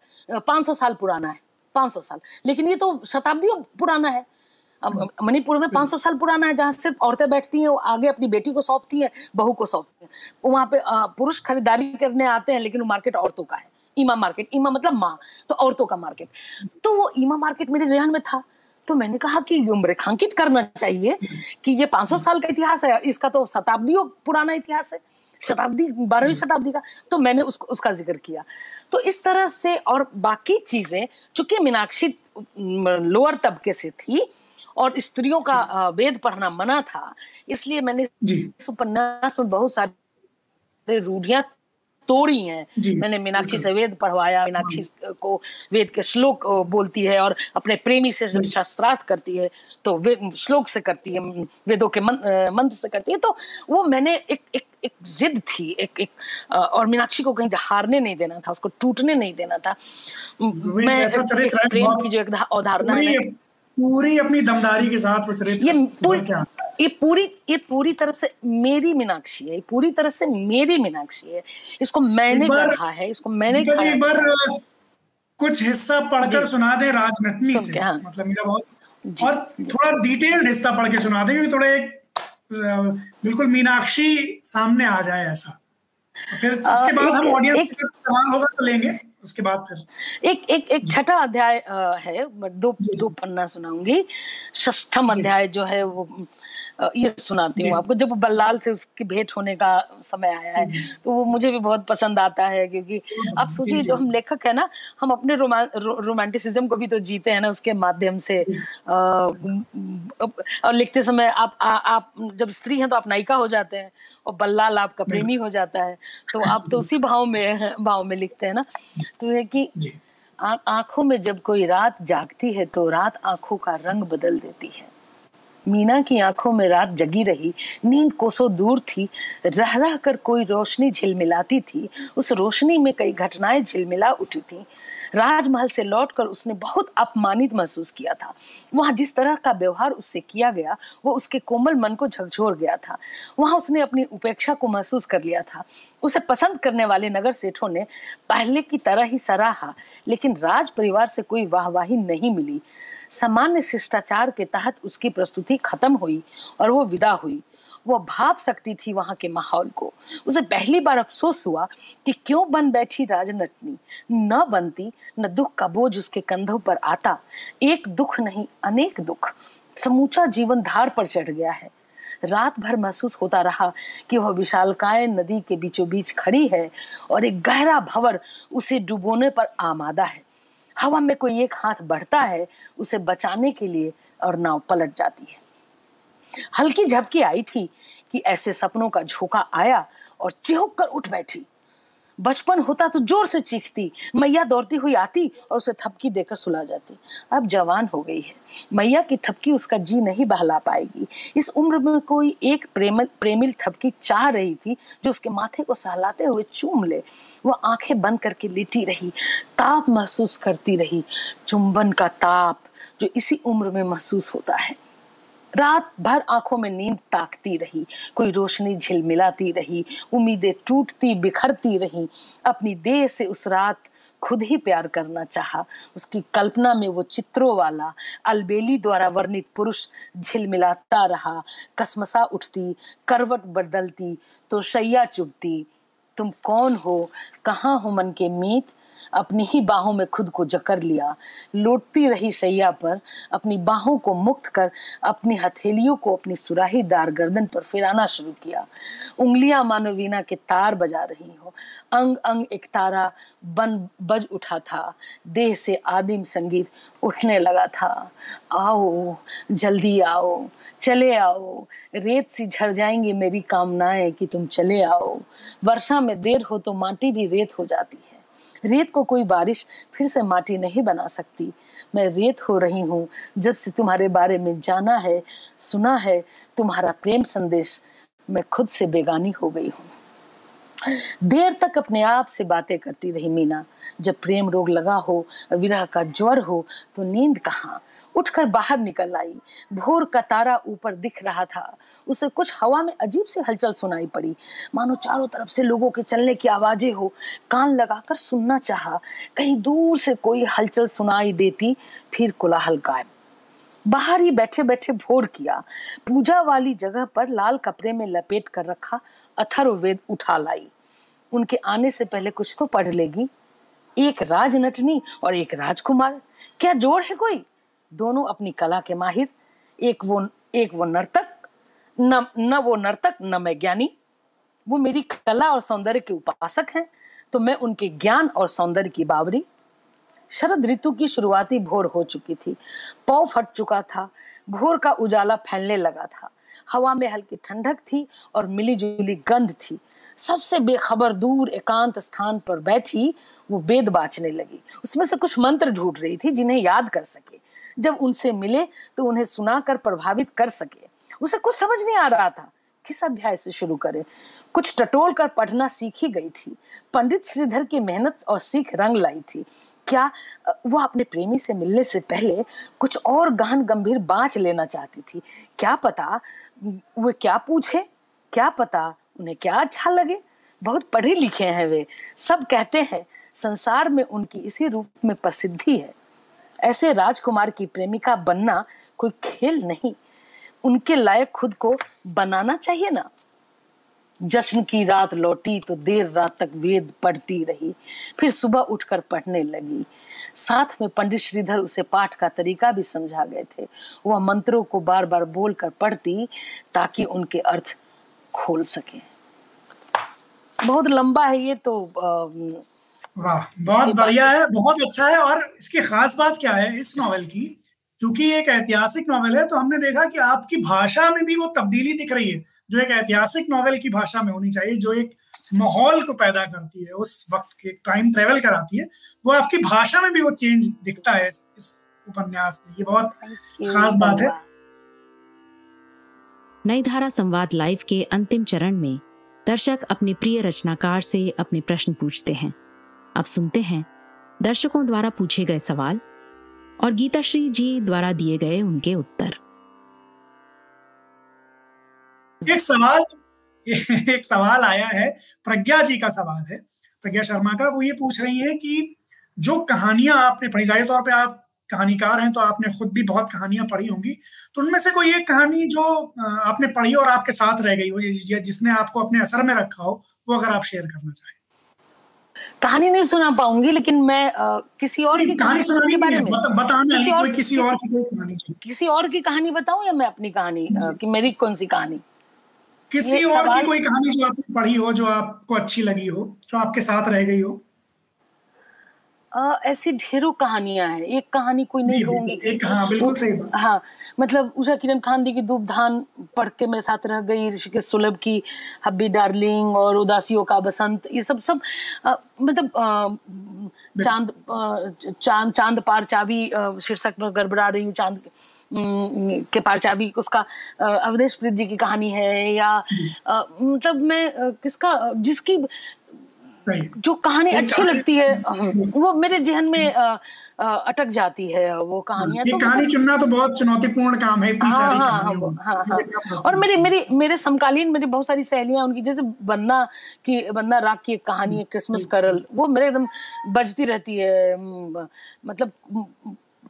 500 साल पुराना है 500 साल। लेकिन ये तो शताब्दियों पुराना है। अब मणिपुर में 500 साल पुराना है जहाँ सिर्फ़ औरतें बैठती हैं वो आगे अपनी बेटी को सौंपती है बहू को सौंपती है। वहाँ पे पुरुष खरीदारी करने आते हैं लेकिन वो मार्केट औरतों का है। ईमा मार्केट ईमा मतलब माँ तो औरतों का मार्केट। तो वो ईमा मार्केट मेरे जहन में था। तो मैंने कहा कि रेखांकित करना चाहिए कि ये 500 साल का इतिहास है इसका तो शताब्दियों पुराना इतिहास है। शताब्दी बारहवीं स्टाब्दी का। तो मैंने उसको उसका ज़िक्र किया। तो इस तरह से और बाकी चीज़ें चूँकि मीनाक्षी लोअर तबके से थी और स्त्रियों का वेद पढ़ना मना था इसलिए मैंने उपन्यास में बहुत सारे रूढ़ियाँ तोड़ी हैं। मैंने मीनाक्षी से वेद पढ़वाया मीनाक्षी को वेद के श्लोक बोलती है और अपने प्रेमी से जब शास्त्रार्थ करती है तो श्लोक से करती है वेदों के मंत्र से करती है। तो वो मैंने एक एक एक जिद थी एक एक और मीनाक्षी को कहीं हारने नहीं देना था उसको टूटने नहीं देना था। मैं प्रेम की जो एक अवधारणा पूरी अपनी दमदारी के साथ ये पूरी ये पूरी ये पूरी तरह से मेरी मीनाक्षी है पूरी तरह से मेरी मीनाक्षी है। इसको मैंने पढ़ा है इसको मैंने एक बार कुछ हिस्सा पढ़कर सुना दे राजनतनी से हाँ। मतलब मेरा बहुत और थोड़ा डिटेल्ड हिस्सा पढ़ के सुना दे क्योंकि थोड़ा एक बिल्कुल मीनाक्षी सामने आ जाए ऐसा। फिर उसके बाद हम ऑडियंस सवाल होगा तो लेंगे। उसके बाद फिर एक एक एक छठा अध्याय है दो दो पन्ना सुनाऊँगी। षष्ठम अध्याय जो है वो ये सुनाती हूँ आपको। जब बल्लाल से उसकी भेंट होने का समय आया है तो वो मुझे भी बहुत पसंद आता है क्योंकि आप सोचिए जो हम लेखक है ना हम अपने रोमांटिसिज्म को भी तो जीते हैं ना उसके माध्यम से। और लिखते समय आप आप जब स्त्री हैं तो आप नायिका हो जाते हैं। और बल्लाल आपका प्रेमी हो जाता है। तो आप तो उसी भाव में भाव में लिखते हैं ना? तो ये कि आँखों में जब कोई रात जागती है तो रात आँखों का रंग बदल देती है। मीना की आँखों में रात जगी रही। नींद कोसों दूर थी। रह रह कर कोई रोशनी झिलमिलाती थी। उस रोशनी में कई घटनाएँ झिलमिला उठी थी। राजमहल से लौटकर उसने बहुत अपमानित महसूस किया था। वहाँ जिस तरह का व्यवहार उससे किया गया, वो उसके कोमल मन को झकझोर गया था। वहाँ उसने अपनी उपेक्षा को महसूस कर लिया था। उसे पसंद करने वाले नगर सेठों ने पहले की तरह ही सराहा, लेकिन राज परिवार से कोई वाहवाही नहीं मिली। सामान्य शिष्टाचार के तहत उसकी प्रस्तुति खत्म हुई और वो विदा हुई। वो भाप सकती थी वहाँ के माहौल को। उसे पहली बार अफसोस हुआ कि क्यों बन बैठी राजनटनी। न बनती, न दुख का बोझ उसके कंधों पर आता। एक दुख नहीं, अनेक दुख। समूचा जीवन धार पर चढ़ गया है। रात भर महसूस होता रहा कि वह विशालकाय नदी के बीचों बीच खड़ी है और एक गहरा भवर उसे डुबोने पर आमादा है। हवा में कोई एक हाथ बढ़ता है, उसे बचाने के लिए और नाव पलट जाती है। हल्की झपकी आई थी कि ऐसे सपनों का झोंका आया और चिहुक कर उठ बैठी। बचपन होता तो ज़ोर से चीखती, मैया दौड़ती हुई आती और उसे थपकी देकर सुला जाती। अब जवान हो गई है। मैया की थपकी उसका जी नहीं बहला पाएगी। इस उम्र में कोई एक प्रेमिल प्रेमिल थपकी चाह रही थी जो उसके माथे को सहलाते हुए चूम ले। वह आँखें बंद करके लेटी रही, ताप महसूस करती रही। चुंबन का ताप जो इसी उम्र में महसूस होता है। रात भर आँखों में नींद ताकती रही, कोई रोशनी झिलमिलाती रही, उम्मीदें टूटती, बिखरती रही। अपनी देह से उस रात खुद ही प्यार करना चाहा। उसकी कल्पना में वो चित्रों वाला, अलबेली द्वारा वर्णित पुरुष झिलमिलाता रहा। कसमसा उठती, करवट बदलती तो शैया चुभती। तुम कौन हो? कहाँ हो मन के मीत? अपनी ही बाहों में खुद को जकड़ लिया। लौटती रही सैया पर, अपनी बाहों को मुक्त कर, अपनी हथेलियों को अपनी सुराहीदार गर्दन पर फिराना शुरू किया। उंगलियाँ मानो वीणा के तार बजा रही हो। अंग अंग एक तारा बन, बज उठा था। देह से आदिम संगीत उठने लगा था। आओ, जल्दी आओ, चले आओ। रेत सी झड़ जाएँगी मेरी कामनाएँ कि तुम चले आओ। वर्षा में देर हो तो माटी भी रेत हो जाती है। रेत को कोई बारिश फिर से माटी नहीं बना सकती। मैं रेत हो रही हूँ, जब से तुम्हारे बारे में जाना है, सुना है, तुम्हारा प्रेम संदेश मैं खुद से बेगानी हो गई हूँ। देर तक अपने आप से बातें करती रही मीना। जब प्रेम रोग लगा हो, विरह का ज्वर हो तो नींद कहाँ? उठकर बाहर निकल आई। भोर का तारा ऊपर दिख रहा था। उसे कुछ हवा में अजीब सी हलचल सुनाई पड़ी। मानो चारों तरफ़ से लोगों के चलने की आवाज़ें हो। कान लगाकर सुनना चाहा। कहीं दूर से कोई हलचल सुनाई देती, फिर कोलाहल गायब बाहर ही बैठे बैठे भोर किया। पूजा वाली जगह पर लाल कपड़े में लपेट कर रखा, अथर्ववेद उठा लाई। उनके आने से पहले कुछ तो पढ़ लेगी। एक राजनटनी और एक राजकुमार। क्या जोड़ है कोई? दोनों अपनी कला के माहिर, एक वो एक वो नर्तक, न न वो नर्तक, न मैं ज्ञानी। वो मेरी कला और सौंदर्य के उपासक हैं तो मैं उनके ज्ञान और सौंदर्य की बावरी। शरद ऋतु की शुरुआती भोर हो चुकी थी। पौ फट चुका था, भोर का उजाला फैलने लगा था। हवा में हल्की ठंडक थी और मिली जुली गंध थी। सबसे बेखबर दूर एकांत स्थान पर बैठी, वो वेद बाचने लगी। उसमें से कुछ मंत्र ढूंढ रही थी जिन्हें याद कर सके। जब उनसे मिले तो उन्हें सुनाकर प्रभावित कर सके। उसे कुछ समझ नहीं आ रहा था किस अध्याय से शुरू करें। कुछ टटोल कर पढ़ना सीखी गई थी। पंडित श्रीधर की मेहनत और सीख रंग लाई थी। क्या वो अपने प्रेमी से मिलने से पहले कुछ और गहन गंभीर बाँच लेना चाहती थी? क्या पता वो क्या पूछे? क्या पता उन्हें क्या अच्छा लगे? बहुत पढ़े लिखे हैं वे। सब कहते हैं, संसार में उनकी इसी रूप में प्रसिद्धि है। ऐसे राजकुमार की प्रेमिका बनना कोई खेल नहीं। उनके लायक खुद को बनाना चाहिए ना। जश्न की रात लौटी तो देर रात तक वेद पढ़ती रही, फिर सुबह उठकर पढ़ने लगी। साथ में पंडित श्रीधर उसे पाठ का तरीका भी समझा गए थे। वह मंत्रों को बार बार बोलकर पढ़ती ताकि उनके अर्थ खोल सके। बहुत लंबा है ये तो वाह बहुत बढ़िया है बहुत अच्छा है और इसकी खास बात क्या है इस नॉवेल की क्योंकि एक ऐतिहासिक नॉवेल है तो हमने देखा कि आपकी भाषा में भी वो तब्दीली दिख रही है जो एक ऐतिहासिक नॉवेल की भाषा में होनी चाहिए जो एक माहौल को पैदा करती है उस वक्त के टाइम ट्रेवल कराती है वो आपकी भाषा में भी वो चेंज दिखता है इस, इस उपन्यास में। ये बहुत खास बात है। नई धारा संवाद लाइव के अंतिम चरण में दर्शक अपने प्रिय रचनाकार से अपने प्रश्न पूछते हैं। अब सुनते हैं। दर्शकों द्वारा पूछे गए सवाल और गीताश्री जी द्वारा दिए गए उनके उत्तर। एक सवाल एक सवाल आया है, प्रज्ञा जी का सवाल है। प्रज्ञा शर्मा का, वो ये पूछ रही है कि जो कहानियाँ आपने पढ़ी, ज़ाहिर तौर पे आप कहानीकार हैं तो आपने खुद भी बहुत कहानियाँ पढ़ी होंगी तो उनमें से कोई एक कहानी जो आपने पढ़ी और आपके साथ रह गई हो जिसने आपको अपने असर में रखा हो, वो अगर आप शेयर करना चाहें। कहानी नहीं सुना पाऊँगी लेकिन मैं आ, किसी और की कहानी के बारे में बता, बताना किसी और किसी और की कहानी किसी और की कहानी बताऊँ या मैं अपनी कहानी कि मेरी कौन सी कहानी? किसी और की कोई कहानी जो आपने पढ़ी हो जो आपको अच्छी लगी हो जो आपके साथ रह गई हो ऐसी ढेरों कहानियाँ हैं। एक कहानी कोई नहीं कहूँगी। हाँ, बिल्कुल सही हाँ मतलब उषा किरण खानदी की धान पढ़ के मेरे साथ रह गई ऋषिकेश सुलभ की हब्बी डार्लिंग और उदासियों का बसंत ये सब सब आ, मतलब आ, चाँद चाँद चाँद पार चाबी शीर्षक में गड़बड़ा रही हूँ चाँद के पार चाबी उसका अवधेश प्रीत जी की कहानी है या हम्म। मतलब मैं किसका जिसकी जो कहानी अच्छी लगती है वो मेरे जहन में अटक जाती है वो कहानियाँ तो कहानी मतलब चुनना तो बहुत चुनौतीपूर्ण काम है इतनी हाँ, सारी हाँ, हाँ, हाँ, हाँ, और मेरे मेरे मेरे समकालीन मेरी बहुत सारी सहेलियाँ उनकी जैसे बन्ना की बन्ना राग की एक कहानी है क्रिसमस करल वो मेरे एकदम बजती रहती है मतलब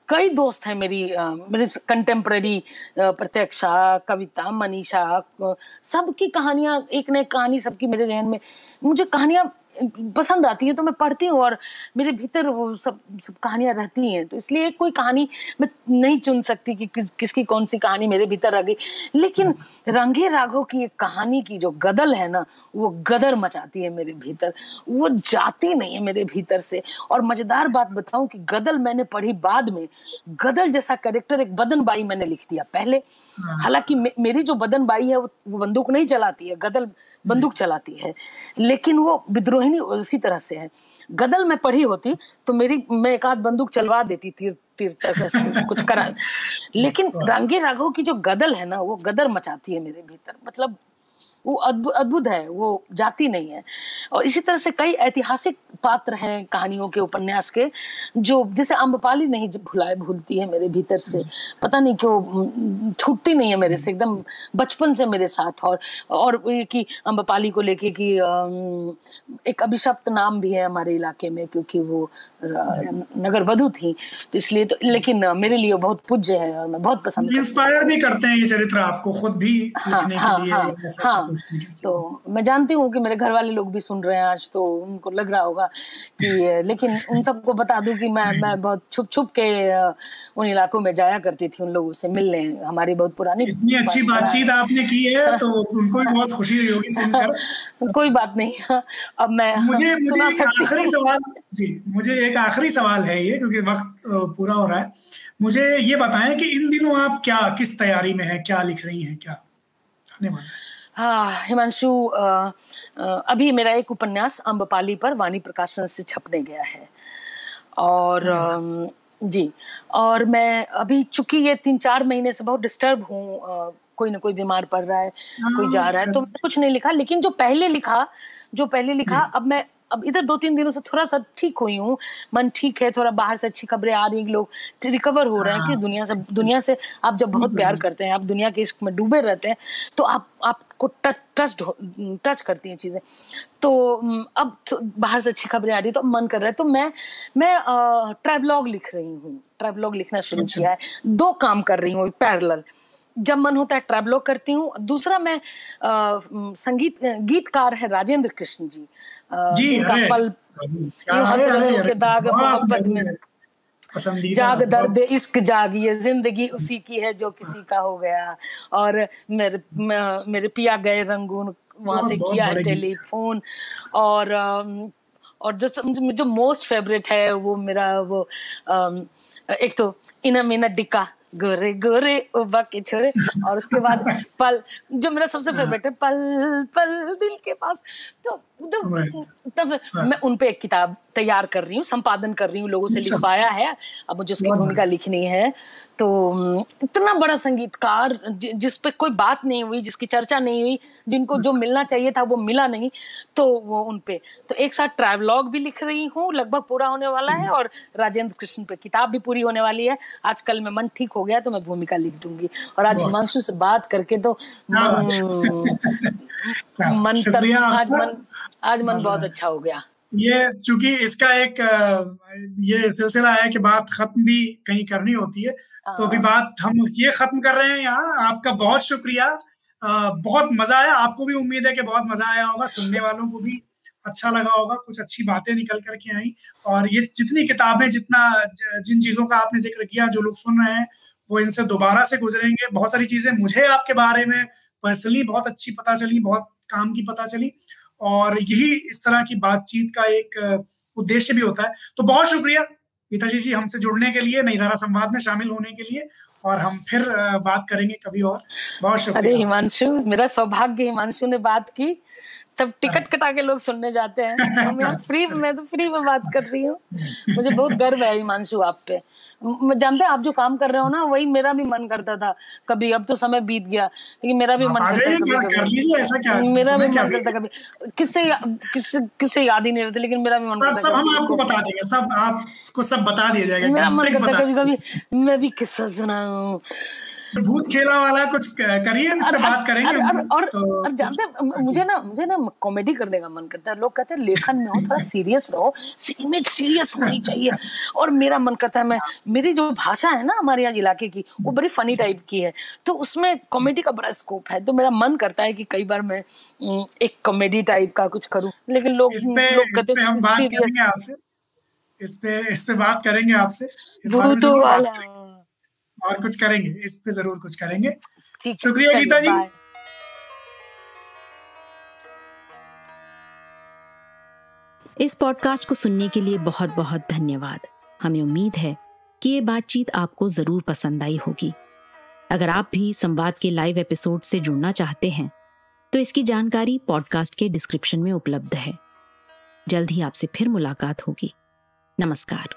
कई दोस्त हैं मेरी मेरे कंटेम्प्रेरी प्रत्यक्षा कविता मनीषा सबकी कहानियाँ एक नई कहानी सबकी मेरे जहन में मुझे कहानियाँ पसंद आती है तो मैं पढ़ती हूँ और मेरे भीतर वो सब सब कहानियाँ रहती हैं। तो इसलिए कोई कहानी मैं नहीं चुन सकती कि किस किसकी कौन सी कहानी मेरे भीतर आ गई। लेकिन रंगे राघो की एक कहानी की जो गदल है ना वो गदर मचाती है मेरे भीतर। वो जाती नहीं है मेरे भीतर से। और मज़ेदार बात बताऊँ कि गदल मैंने पढ़ी बाद में गदल जैसा कैरेक्टर एक बदन बाई मैंने लिख दिया पहले। हाँ। हालाँकि मे, मेरी जो बदन बाई है वो बंदूक नहीं चलाती है गदल बंदूक चलाती है। लेकिन वो विद्रोहिणी उसी तरह से है। गदल में पढ़ी होती तो मेरी मैं एक आध बंदूक चलवा देती तीर तीर कुछ करा। लेकिन रंगे राघव की जो गदल है ना वो गदर मचाती है मेरे भीतर। मतलब वो अद्भुत है वो जाती नहीं है। और इसी तरह से कई ऐतिहासिक पात्र हैं कहानियों के उपन्यास के जो जिसे अम्बपाली नहीं भुलाए भूलती है मेरे भीतर से। पता नहीं क्यों छूटती नहीं है मेरे से एकदम बचपन से मेरे साथ। और और ये कि अम्बपाली को लेके कि एक अभिशप्त नाम भी है हमारे इलाके में क्योंकि वो नगर वधु थी। तो इसलिए तो लेकिन मेरे लिए बहुत पूज्य है और मैं बहुत पसंद इंस्पायर भी करते हैं ये चरित्र आपको खुद भी हाँ हाँ हाँ, हाँ। तो मैं जानती हूँ कि मेरे घर वाले लोग भी सुन रहे हैं आज तो उनको लग रहा होगा कि लेकिन उन सबको बता दूँ कि मैं मैं बहुत छुप छुप के उन इलाकों में जाया करती थी उन लोगों से मिलने। हमारी बहुत पुरानी इतनी अच्छी बातचीत आपने की है तो उनको भी बहुत खुशी होगी सुनकर। कोई बात नहीं। अब मैं मुझे मुझे आखिरी सवाल जी मुझे एक आखिरी सवाल है ये क्योंकि वक्त पूरा हो रहा है। मुझे ये बताएँ कि इन दिनों आप क्या किस तैयारी में है क्या लिख रही हैं क्या? धन्यवाद हाँ हिमांशु अभी मेरा एक उपन्यास अम्बपाली पर वाणी प्रकाशन से छपने गया है। और आ, जी और मैं अभी चूँकि ये तीन चार महीने से बहुत डिस्टर्ब हूँ कोई ना कोई बीमार पड़ रहा है कोई हाँ, जा रहा है तो मैं कुछ नहीं लिखा लेकिन जो पहले लिखा जो पहले लिखा अब मैं अब इधर दो तीन दिनों से थोड़ा सा ठीक हुई हूँ। मन ठीक है थोड़ा बाहर से अच्छी खबरें आ रही लोग रिकवर हो रहे हैं कि हाँ। दुनिया से दुनिया से आप जब बहुत प्यार करते हैं आप दुनिया के इश्क में डूबे रहते हैं तो आप आपको टच टच टच करती हैं चीज़ें। तो अब तो बाहर से अच्छी खबरें आ रही है तो मन कर रहा है तो मैं मैं ट्रेवलॉग लिख रही हूँ। ट्रेवलॉग लिखना शुरू अच्छा। किया है। दो काम कर रही हूँ पैरल जब मन होता है ट्रैवलो करती हूँ। दूसरा मैं आ, संगीत गीतकार है राजेंद्र कृष्ण जी, जी पल के दाग मोहब्बत में। जाग दर्द इश्क जागी ज़िंदगी उसी की है जो किसी का हो गया। और मेरे मेरे पिया गए रंगून वहाँ से किया है टेलीफोन। और और जो जो मोस्ट फेवरेट है वो मेरा वो एक तो इना मीना डिका। गोरे गोरे उबा के छोरे। और उसके बाद पल जो मेरा सबसे फेवरेट है पल पल दिल के पास। तो तब तब हाँ। मैं उन पे एक किताब तैयार कर रही हूँ संपादन कर रही हूँ लोगों से लिख पाया है। अब मुझे उसकी भूमिका लिखनी है। तो इतना बड़ा संगीतकार जिस पे कोई बात नहीं हुई जिसकी चर्चा नहीं हुई जिनको जो मिलना चाहिए था वो मिला नहीं। तो वो उन पे। तो एक साथ ट्रैवलॉग भी लिख रही हूँ लगभग पूरा होने वाला है और राजेंद्र कृष्ण पे किताब भी पूरी होने वाली है। आजकल में मन ठीक हो गया तो मैं भूमिका लिख दूँगी। और आज हिमांशु से बात करके तो मन तर आज मन आज मन बहुत अच्छा हो गया। ये चूँकि इसका एक ये सिलसिला है कि बात खत्म भी कहीं करनी होती है तो अभी हाँ। बात हम ये खत्म कर रहे हैं यहाँ। आपका बहुत शुक्रिया। बहुत मज़ा आया। आपको भी उम्मीद है कि बहुत मज़ा आया होगा। सुनने वालों को भी। अच्छा लगा होगा, कुछ अच्छी बातें निकल करके आई। और ये जितनी किताबें, जितना जिन चीज़ों का आपने ज़िक्र किया, जो लोग सुन रहे हैं, वो इनसे दोबारा से गुजरेंगे। बहुत सारी चीज़ें मुझे आपके बारे में पर्सनली बहुत अच्छी पता चली, बहुत काम की पता चली। और यही इस तरह की बातचीत का एक उद्देश्य भी होता है। तो बहुत शुक्रिया पिताजी जी हमसे जुड़ने के लिए, नई धारा संवाद में शामिल होने के लिए। और हम फिर बात करेंगे कभी और। बहुत शुक्रिया। अरे, हिमांशु, मेरा सौभाग्य, हिमांशु ने बात की। तब टिकट कटा के लोग सुनने जाते हैं। तो मैं फ्री मैं तो फ्री में बात कर रही हूँ। मुझे बहुत गर्व है हिमांशु आप पे। जानते हैं आप जो काम कर रहे हो ना वही मेरा भी मन करता था कभी। अब तो समय बीत गया लेकिन मेरा भी मन करता है कभी। कभी मेरा भी मन करता कभी। किससे किससे किससे याद ही नहीं रहते लेकिन मेरा भी मन करता सब हम आपको बता देंगे सब आपको सब बता दिया जाएगा मेरा मन करता कभी कभी मैं भी किस्सा सुनाऊं। भूत खेला वाला कुछ करिए बात करेंगे और और, तो, और जानते मुझे ना मुझे ना कॉमेडी करने का मन करता है। लोग कहते हैं लेखन में हो थोड़ा सीरियस रहो। इमेज सीरियस होनी चाहिए। और मेरा मन करता है मैं मेरी जो भाषा है ना हमारे यहाँ इलाके की वो बड़ी फनी टाइप की है। तो उसमें कॉमेडी का बड़ा स्कोप है। तो मेरा मन करता है कि कई बार मैं एक कॉमेडी टाइप का कुछ करूँ। लेकिन लोग लोग कहते हैं सीरियस इस पे इस पे बात करेंगे आपसे। भूतों वाला और कुछ करेंगे इस पे ज़रूर कुछ करेंगे। शुक्रिया गीता जी। इस पॉडकास्ट को सुनने के लिए बहुत बहुत धन्यवाद। हमें उम्मीद है कि ये बातचीत आपको ज़रूर पसंद आई होगी। अगर आप भी संवाद के लाइव एपिसोड से जुड़ना चाहते हैं तो इसकी जानकारी पॉडकास्ट के डिस्क्रिप्शन में उपलब्ध है। जल्द ही आपसे फिर मुलाकात होगी। नमस्कार।